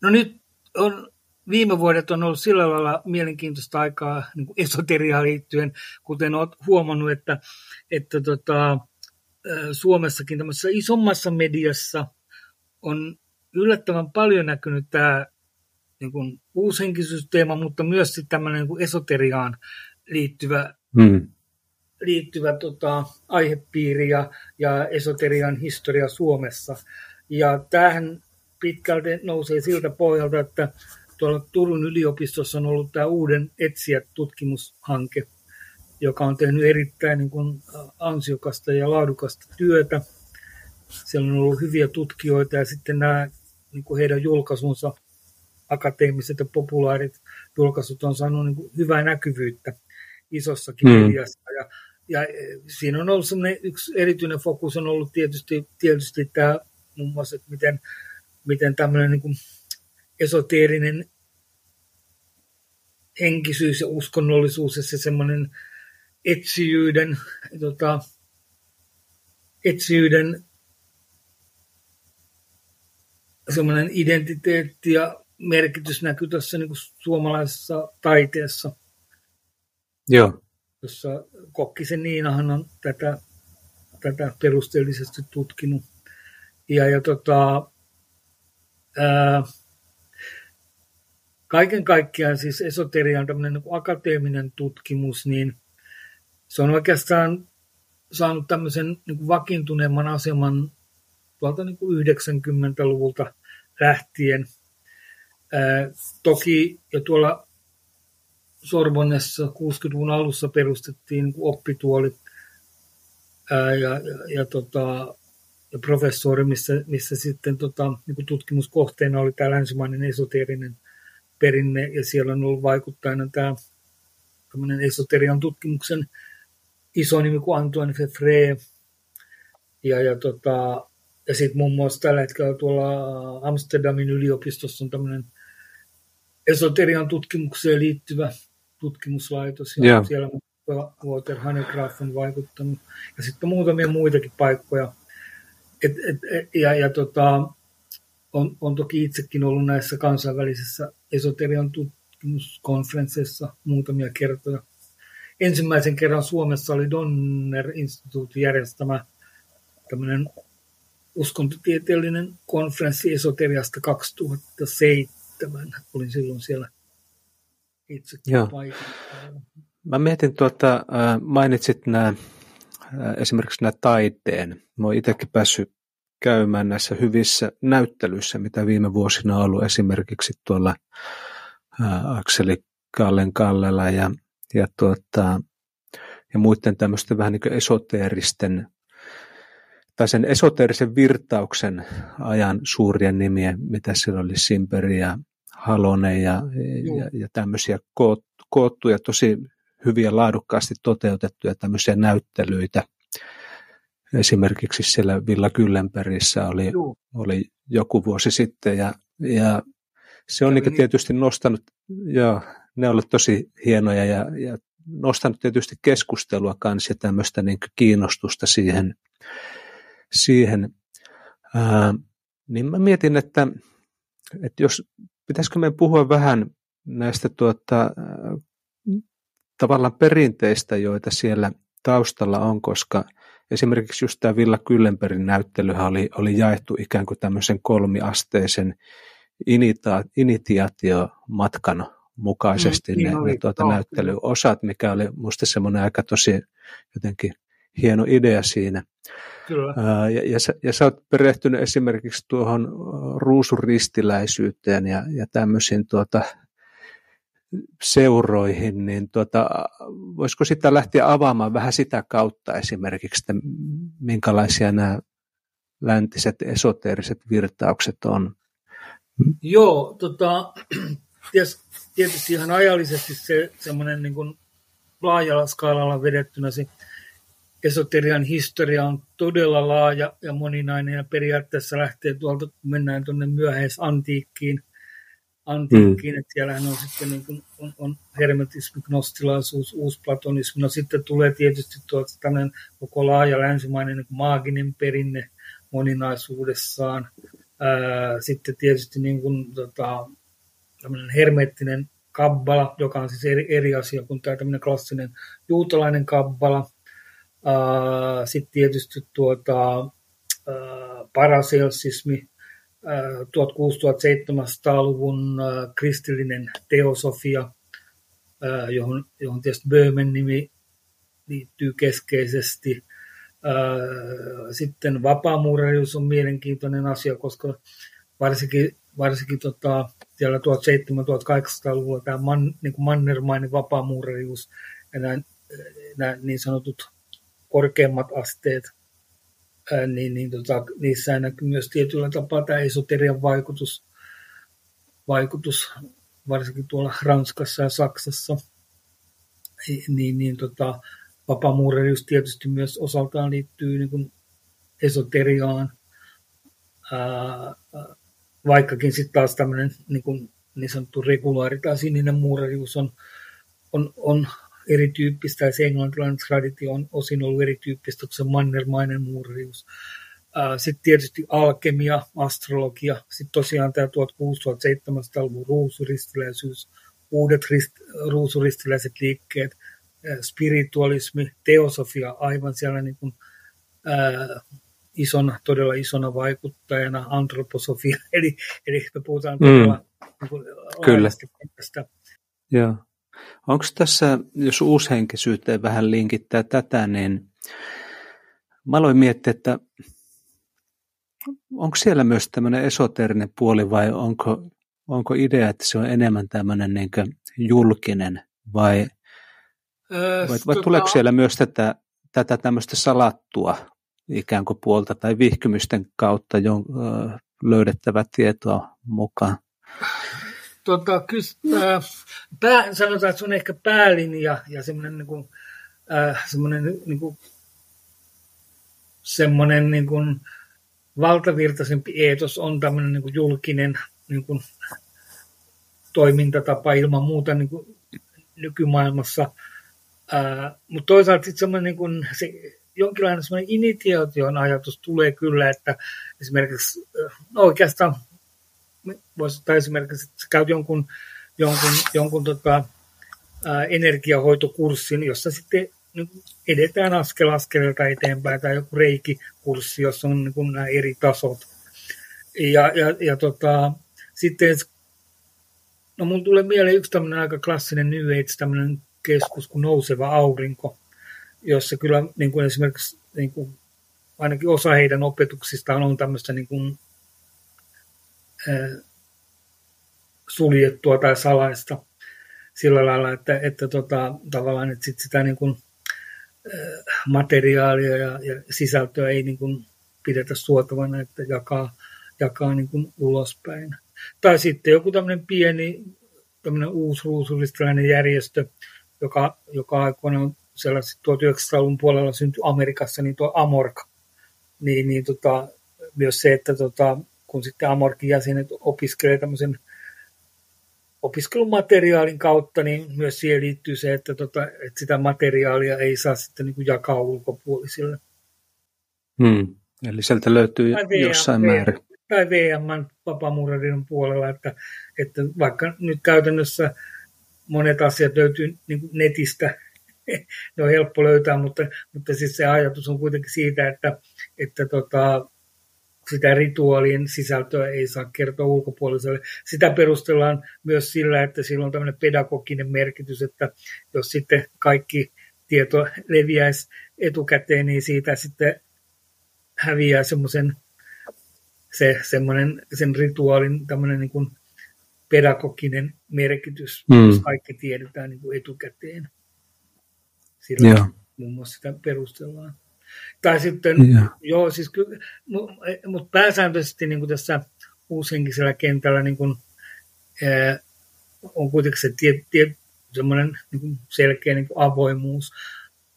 [SPEAKER 2] no nyt on, viime vuodet on ollut sillä lailla mielenkiintoista aikaa niin esoteriaan liittyen, kuten olet huomannut, että, että tota, Suomessakin tämmöisessä isommassa mediassa – on yllättävän paljon näkynyt tämä niin kuin uushenkisysteema, mutta myös sitten tämmöinen niin kuin esoteriaan liittyvä, hmm. liittyvä tota, aihepiiri ja, ja esoterian historia Suomessa. Ja tähän pitkälti nousee siltä pohjalta, että tuolla Turun yliopistossa on ollut tämä uuden etsijät-tutkimushanke, joka on tehnyt erittäin niin kuin, ansiokasta ja laadukasta työtä – siellä on ollut hyviä tutkijoita ja sitten nämä niin kuin heidän julkaisunsa, akateemiset ja populaarit julkaisut on saanut niin kuin hyvää näkyvyyttä isossakin mm. mediassa. Ja, ja e, siinä on ollut sellainen yksi erityinen fokus on ollut tietysti, tietysti tämä muun muassa, että miten, miten tämmöinen niin kuin esoteerinen henkisyys ja uskonnollisuus ja se semmoinen etsijyyden, tota, etsijyyden semmoinen identiteetti ja merkitys näkyy tässä niin kuin suomalaisessa taiteessa.
[SPEAKER 1] Joo.
[SPEAKER 2] Jossa Kokkisen Niinahan on tätä, tätä perusteellisesti tutkinut. Ja, ja tota, ää, kaiken kaikkiaan siis esoterian tämmöinen niin akateeminen tutkimus, niin se on oikeastaan saanut tämmöisen niin vakiintuneemman aseman tuolta niin kuin 90-luvulta lähtien. Ää, toki jo tuolla Sorbonnessa 60-luvun alussa perustettiin niin oppituolit ää, ja, ja, ja, tota, ja professori, missä, missä sitten tota, niin tutkimuskohteena oli tämä länsimainen esoteerinen perinne, ja siellä on ollut vaikuttajana tämä esoterian tutkimuksen iso nimi kuin Antoine Fefre, ja, ja, tota, ja sitten muun muassa tällä hetkellä tuolla Amsterdamin yliopistossa on tämmöinen esoterian tutkimukseen liittyvä tutkimuslaitos, ja yeah. siellä Walter Hanegraaff on vaikuttanut, ja sitten muutamia muitakin paikkoja. Et, et, et, ja ja tota, on, on toki itsekin ollut näissä kansainvälisissä esoterian tutkimuskonferensseissa muutamia kertoja. Ensimmäisen kerran Suomessa oli Donner Instituutin järjestämä tämmöinen uskontotieteellinen konferenssi esoteriasta 2007. Olin silloin siellä Joo. paikalla.
[SPEAKER 1] Mä mietin, tuota, mainitsit nämä, esimerkiksi nämä taiteen. Mä oon itsekin päässyt käymään näissä hyvissä näyttelyissä, mitä viime vuosina on ollut esimerkiksi tuolla Akseli Kallen Kallela ja, ja, tuota, ja muiden tämmöisten vähän niin kuin esoteeristen tai sen esoteerisen virtauksen ajan suurien nimiä, mitä siellä oli Simperi ja Halonen ja, ja, ja tämmöisiä koot, koottuja, tosi hyviä laadukkaasti toteutettuja tämmöisiä näyttelyitä. Esimerkiksi siellä Villa Kyllenbergissä oli, oli joku vuosi sitten ja, ja se on niin. tietysti nostanut, joo, ne ovat tosi hienoja ja, ja nostanut tietysti keskustelua kanssa ja tämmöistä niin kiinnostusta siihen, siihen. Ää, niin mä mietin, että, että jos pitäisikö me puhua vähän näistä tuota, tavallaan perinteistä, joita siellä taustalla on, koska esimerkiksi just tämä Villa Kyllenbergin näyttelyhän oli, oli jaettu ikään kuin tämmöisen kolmiasteisen inita, initiaatiomatkan mukaisesti mm, ne, ne tuota näyttelyosat, mikä oli musta semmoinen aika tosi jotenkin hieno idea siinä. Kyllä. ja, ja, sä, ja sä oot perehtynyt esimerkiksi tuohon ruusuristiläisyyteen ja, ja tämmöisiin tuota, seuroihin, niin tuota, voisiko sitä lähteä avaamaan vähän sitä kautta esimerkiksi, että minkälaisia nämä läntiset esoteeriset virtaukset on?
[SPEAKER 2] Joo, tota, tietysti ihan ajallisesti se semmoinen niin kuin laajalla skaalalla vedettynä se esoterian historia on todella laaja ja moninainen ja periaatteessa lähtee tuolta, kun mennään tuonne myöhäisantiikkiin, antiikkiin, mm. että siellähän on sitten niin kuin, on, on hermetismi, gnostilaisuus, uusplatonismi, no sitten tulee tietysti tuolta tämmöinen koko laaja länsimainen niin maaginen perinne moninaisuudessaan, Ää, sitten tietysti niin kuin, tota, tämmöinen hermeettinen kabbala, joka on siis eri, eri asia kuin tämä tämmöinen klassinen juutalainen kabbala, sitten tietysti tuota, paraselsismi, 1600-1700-luvun kristillinen teosofia, johon, johon tietysti Böhmen nimi liittyy keskeisesti. Sitten vapaamuurajuus on mielenkiintoinen asia, koska varsinkin, varsinkin tota, siellä 1700-1800-luvulla tämä man, niin mannermainen vapaamuurajuus ja nämä, nämä niin sanotut korkeammat asteet, niin, niin tota, niissä näkyy myös tietyllä tapaa tämä esoterian vaikutus, vaikutus varsinkin tuolla Ranskassa ja Saksassa. Niin, niin tota, vapaamuurerius tietysti myös osaltaan liittyy niin kuin esoteriaan, ää, vaikkakin sitten taas tämmöinen niin, niin sanottu regulaari tai sininen muurerius on, on, on erityyppistä ja se englantilainen traditio on osin ollut erityyppistä kuin se mannermainen muurius. Sitten tietysti alkemia, astrologia, sitten tosiaan tämä 1600-1700-luvun ruusuristiläisyys, uudet rist, ruusuristiläiset liikkeet, spiritualismi, teosofia aivan siellä niin kuin, ää, isona, todella isona vaikuttajana, antroposofia, eli, eli me puhutaan todella mm. niin kuin,
[SPEAKER 1] Kyllä. tästä. Joo. Onko tässä, jos uushenkisyyteen vähän linkittää tätä, niin mä aloin miettiä, että onko siellä myös tämmöinen esoterinen puoli vai onko, onko idea, että se on enemmän tämmöinen niin julkinen vai, öö, vai, vai tota... tuleeko siellä myös tätä, tätä tämmöistä salattua ikään kuin puolta tai vihkymysten kautta jo, ö, löydettävää tietoa mukaan?
[SPEAKER 2] Tota, kyllä, äh, pää, sanotaan, että se on ehkä päälinja ja semmoinen niin kuin, äh, semmoinen, niin kuin, semmoinen niin kuin, valtavirtaisempi eetos on tämmöinen niin kuin julkinen niin kuin, toimintatapa ilman muuta niin kuin, nykymaailmassa. Mutta toisaalta sitten semmoinen niin kuin, se, jonkinlainen semmoinen initiaation ajatus tulee kyllä, että esimerkiksi no oikeastaan voisi ottaa esimerkiksi, että käyt jonkun, jonkun, jonkun tota, ää, energiahoitokurssin, jossa sitten niin edetään askel askeleelta eteenpäin, tai joku reikikurssi, jossa on niin nämä eri tasot. Ja, ja, ja tota, sitten, no mun tulee mieleen yksi tämmöinen aika klassinen New Age tämmöinen keskus kuin Nouseva aurinko, jossa kyllä niin kuin esimerkiksi niin kuin, ainakin osa heidän opetuksistaan on tämmöistä niin kuin, suljettua tai salaista sillä lailla, että, että tota, tavallaan että sit sitä niin kuin, materiaalia ja, ja sisältöä ei niin kuin pidetä suotavana, että jakaa, jakaa niin kuin ulospäin. Tai sitten joku tämmöinen pieni tämmöinen uusruusuristilainen järjestö, joka, joka aikoinaan sellaisessa 1900-luvun puolella syntyi Amerikassa, niin tuo Amork, niin, niin tota, myös se, että tota, kun sitten Amorkin jäsenet opiskelee tämmöisen opiskelumateriaalin kautta, niin myös siihen liittyy se, että, tota, että sitä materiaalia ei saa sitten niin kuin jakaa ulkopuolisille.
[SPEAKER 1] Hmm. Eli sieltä löytyy tai VM, jossain määrin.
[SPEAKER 2] Tai VM vapaamuurarin puolella, että, että vaikka nyt käytännössä monet asiat löytyy niin kuin netistä, ne on helppo löytää, mutta, mutta siis se ajatus on kuitenkin siitä, että, että tota, sitä rituaalien sisältöä ei saa kertoa ulkopuoliselle. Sitä perustellaan myös sillä, että sillä on tämmöinen pedagoginen merkitys, että jos sitten kaikki tieto leviäisi etukäteen, niin siitä sitten häviää semmoisen se, semmoinen, sen rituaalin tämmöinen niin kuin pedagoginen merkitys, mm. jos kaikki tiedetään niin kuin etukäteen. Sillä Joo. muun muassa sitä perustellaan. Tai sitten, ja. joo, siis kyllä, mutta pääsääntöisesti niin kuin tässä uushenkisellä kentällä niin kuin, ää, on kuitenkin se tie, tie, semmoinen niin kuin selkeä niin kuin avoimuus.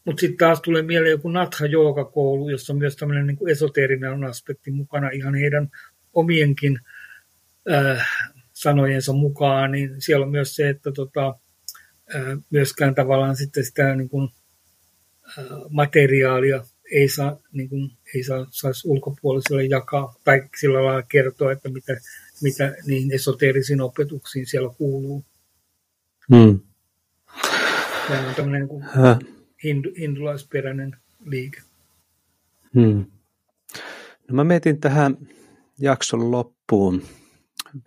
[SPEAKER 2] Mutta sitten taas tulee mieleen joku Natha Jooga-koulu, jossa on myös tämmöinen niin esoteerinen aspekti mukana ihan heidän omienkin ää, sanojensa mukaan, niin siellä on myös se, että tota, ää, myöskään tavallaan sitten sitä niin kuin, ää, materiaalia ei saa, niin kuin, ei saa, saisi ulkopuoliselle jakaa tai sillä lailla kertoa, että mitä, mitä niihin esoteerisiin opetuksiin siellä kuuluu. Hmm. Tämä on tämmöinen niin hindu, hindulaisperäinen liike.
[SPEAKER 1] Hmm. No mä mietin tähän jakson loppuun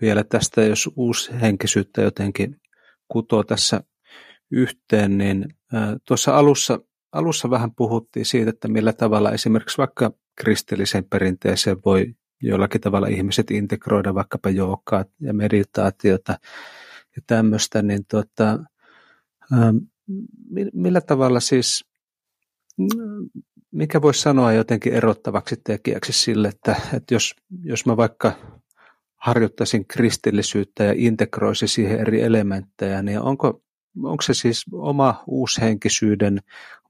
[SPEAKER 1] vielä tästä, jos uusi henkisyyttä jotenkin kutoo tässä yhteen, niin äh, tuossa alussa alussa vähän puhuttiin siitä, että millä tavalla esimerkiksi vaikka kristilliseen perinteeseen voi jollakin tavalla ihmiset integroida vaikkapa jookaa ja meditaatiota ja tämmöistä, niin tuota, ähm, millä tavalla siis, mikä voisi sanoa jotenkin erottavaksi tekijäksi sille, että, että jos, jos mä vaikka harjoittaisin kristillisyyttä ja integroisin siihen eri elementtejä, niin onko, onko se siis oma uushenkisyyden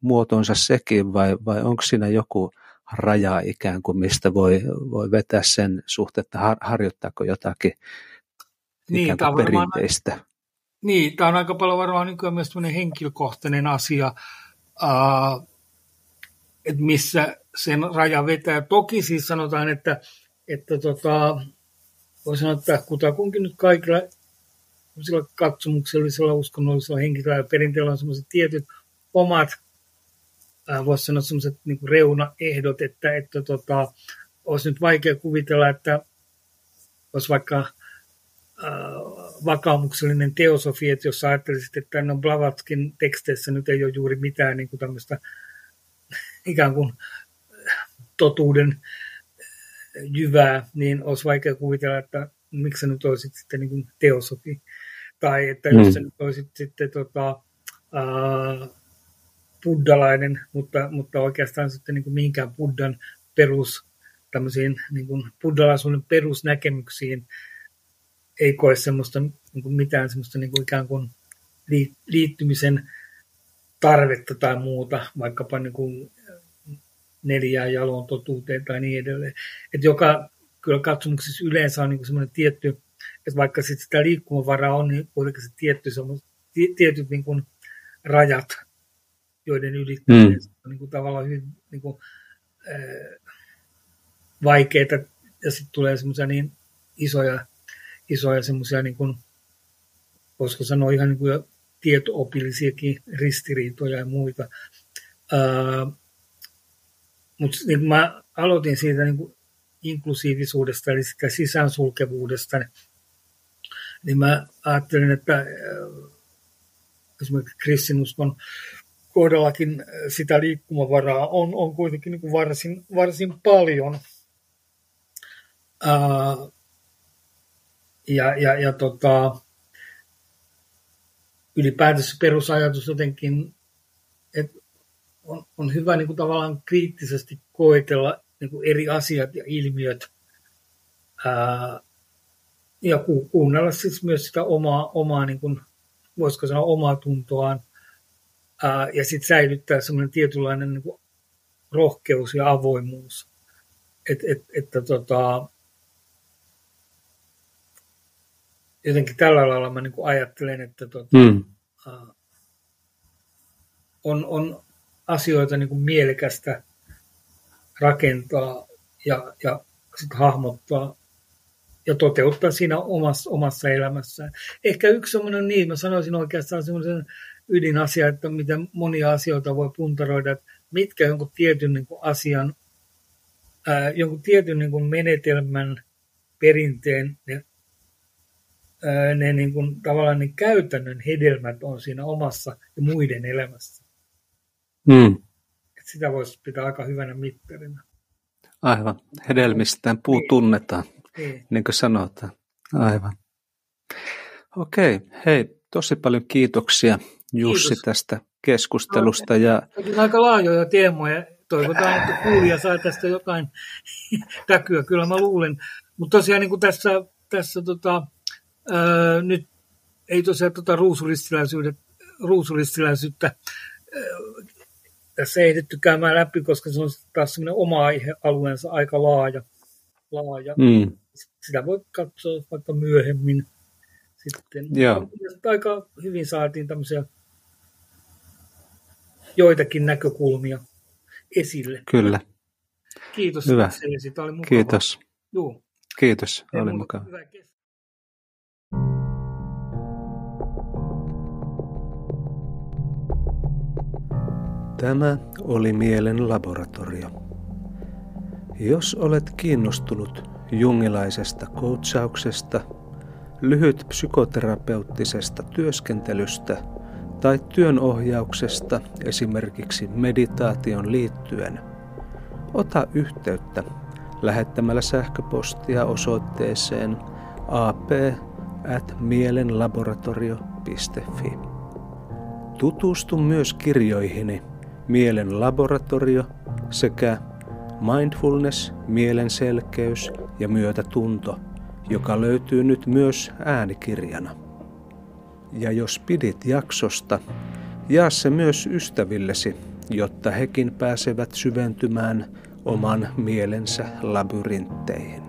[SPEAKER 1] muotonsa sekin vai, vai onko siinä joku raja ikään kuin, mistä voi, voi vetää sen suhteen, että har, harjoittaako jotakin niin, ikään kuin perinteistä? Varmaan,
[SPEAKER 2] niin, tämä on aika paljon varmaan niin myös henkilökohtainen asia, uh, että missä sen raja vetää. Toki siis sanotaan, että, että tota, voi sanoa, että kutakunkin nyt kaikilla katsomuksellisella, uskonnollisella, henkilöllä ja perinteellä on sellaiset tietyt omat äh, voisi sanoa sellaiset niin reunaehdot, että, että tota, olisi nyt vaikea kuvitella, että olisi vaikka äh, vakaumuksellinen teosofi, että jos ajattelisit, että no Blavatskin teksteissä nyt ei ole juuri mitään niin kuin tämmöistä ikään kuin totuuden jyvää, niin olisi vaikea kuvitella, että miksi sä nyt olisit sitten niin teosofi, tai että mm. jos sä nyt olisit sitten tota, ää, buddalainen, mutta, mutta oikeastaan sitten niin kuin mihinkään buddhan perus, tämmöisiin niin kuin buddhalaisuuden perusnäkemyksiin ei koe semmoista niin kuin mitään semmoista niin kuin ikään kuin liittymisen tarvetta tai muuta, vaikkapa niin kuin neljään jaloon totuuteen tai niin edelleen. Et joka kyllä katsomuksessa yleensä on niin semmoinen tietty, että vaikka sit sitä liikkumavaraa on, niin kuitenkin se tietty, tietyt niin kuin rajat, joiden ylittäminen mm. on niin kuin tavallaan hyvin niin kuin, äh, vaikeita, ja sitten tulee semmoisia niin isoja, isoja semmoisia, niin kuin, voisiko sanoa ihan niin kuin tietoopillisiakin ristiriitoja ja muita. Äh, mutta niin mä aloitin siitä niin kuin inklusiivisuudesta, eli sitä sisäänsulkevuudesta, niin mä ajattelin, että äh, esimerkiksi kristinuskon kohdallakin äh, sitä liikkumavaraa on, on kuitenkin niin kuin varsin, varsin paljon. Ää, äh, ja, ja, ja tota, ylipäätänsä perusajatus jotenkin, että on, on hyvä niin kuin tavallaan kriittisesti koetella niin kuin eri asiat ja ilmiöt ää, ja ku, kuunnella siis myös sitä omaa, omaa niin kuin, voisiko sanoa omaa tuntoaan ää, ja sitten säilyttää semmoinen tietynlainen niin kuin rohkeus ja avoimuus. Et, et, että tota, jotenkin tällä lailla mä niin kuin ajattelen, että tota, mm. on, on asioita niin kuin mielekästä rakentaa ja, ja sit hahmottaa ja toteuttaa siinä omassa, omassa elämässään. Ehkä yksi semmoinen niin, mä sanoisin oikeastaan semmoisen ydinasia, että miten monia asioita voi puntaroida, että mitkä jonkun tietyn niin kuin asian, ää, jonkun tietyn niin kuin menetelmän, perinteen, ne, ää, ne niin kuin, tavallaan ne käytännön hedelmät on siinä omassa ja muiden elämässä. Mm. Sitä voisi pitää aika hyvänä mittarina.
[SPEAKER 1] Aivan. Hedelmistään puu tunnetaan, niin. niin kuin sanotaan. Aivan. Okei, hei, tosi paljon kiitoksia Jussi Kiitos. tästä keskustelusta. Ja...
[SPEAKER 2] Aika laajoja teemoja. Toivotaan, että kuulija saa tästä jotain täkyä. Kyllä mä luulen. Mutta tosiaan niin kuin tässä, tässä tota, ää, nyt ei tosiaan tota ruusuristiläisyyttä tässä ei ehditty käymään läpi, koska se on taas semmoinen oma aihealueensa aika laaja. laaja. Mm. Sitä voi katsoa vaikka myöhemmin sitten. Joo. Aika hyvin saatiin tämmöisiä joitakin näkökulmia esille.
[SPEAKER 1] Kyllä.
[SPEAKER 2] Kiitos.
[SPEAKER 1] Hyvä.
[SPEAKER 2] Tämä oli mukava.
[SPEAKER 1] Kiitos. Joo. Kiitos, oli mukava. Hyvä Tämä oli mielen laboratorio. Jos olet kiinnostunut jungilaisesta koutsauksesta, lyhyt psykoterapeuttisesta työskentelystä tai työnohjauksesta esimerkiksi meditaation liittyen, ota yhteyttä lähettämällä sähköpostia osoitteeseen ap at mielenlaboratorio.fi. Tutustu myös kirjoihini – Mielen laboratorio sekä Mindfulness, mielen selkeys ja myötätunto, joka löytyy nyt myös äänikirjana. Ja jos pidit jaksosta, jaa se myös ystävillesi, jotta hekin pääsevät syventymään oman mielensä labyrintteihin.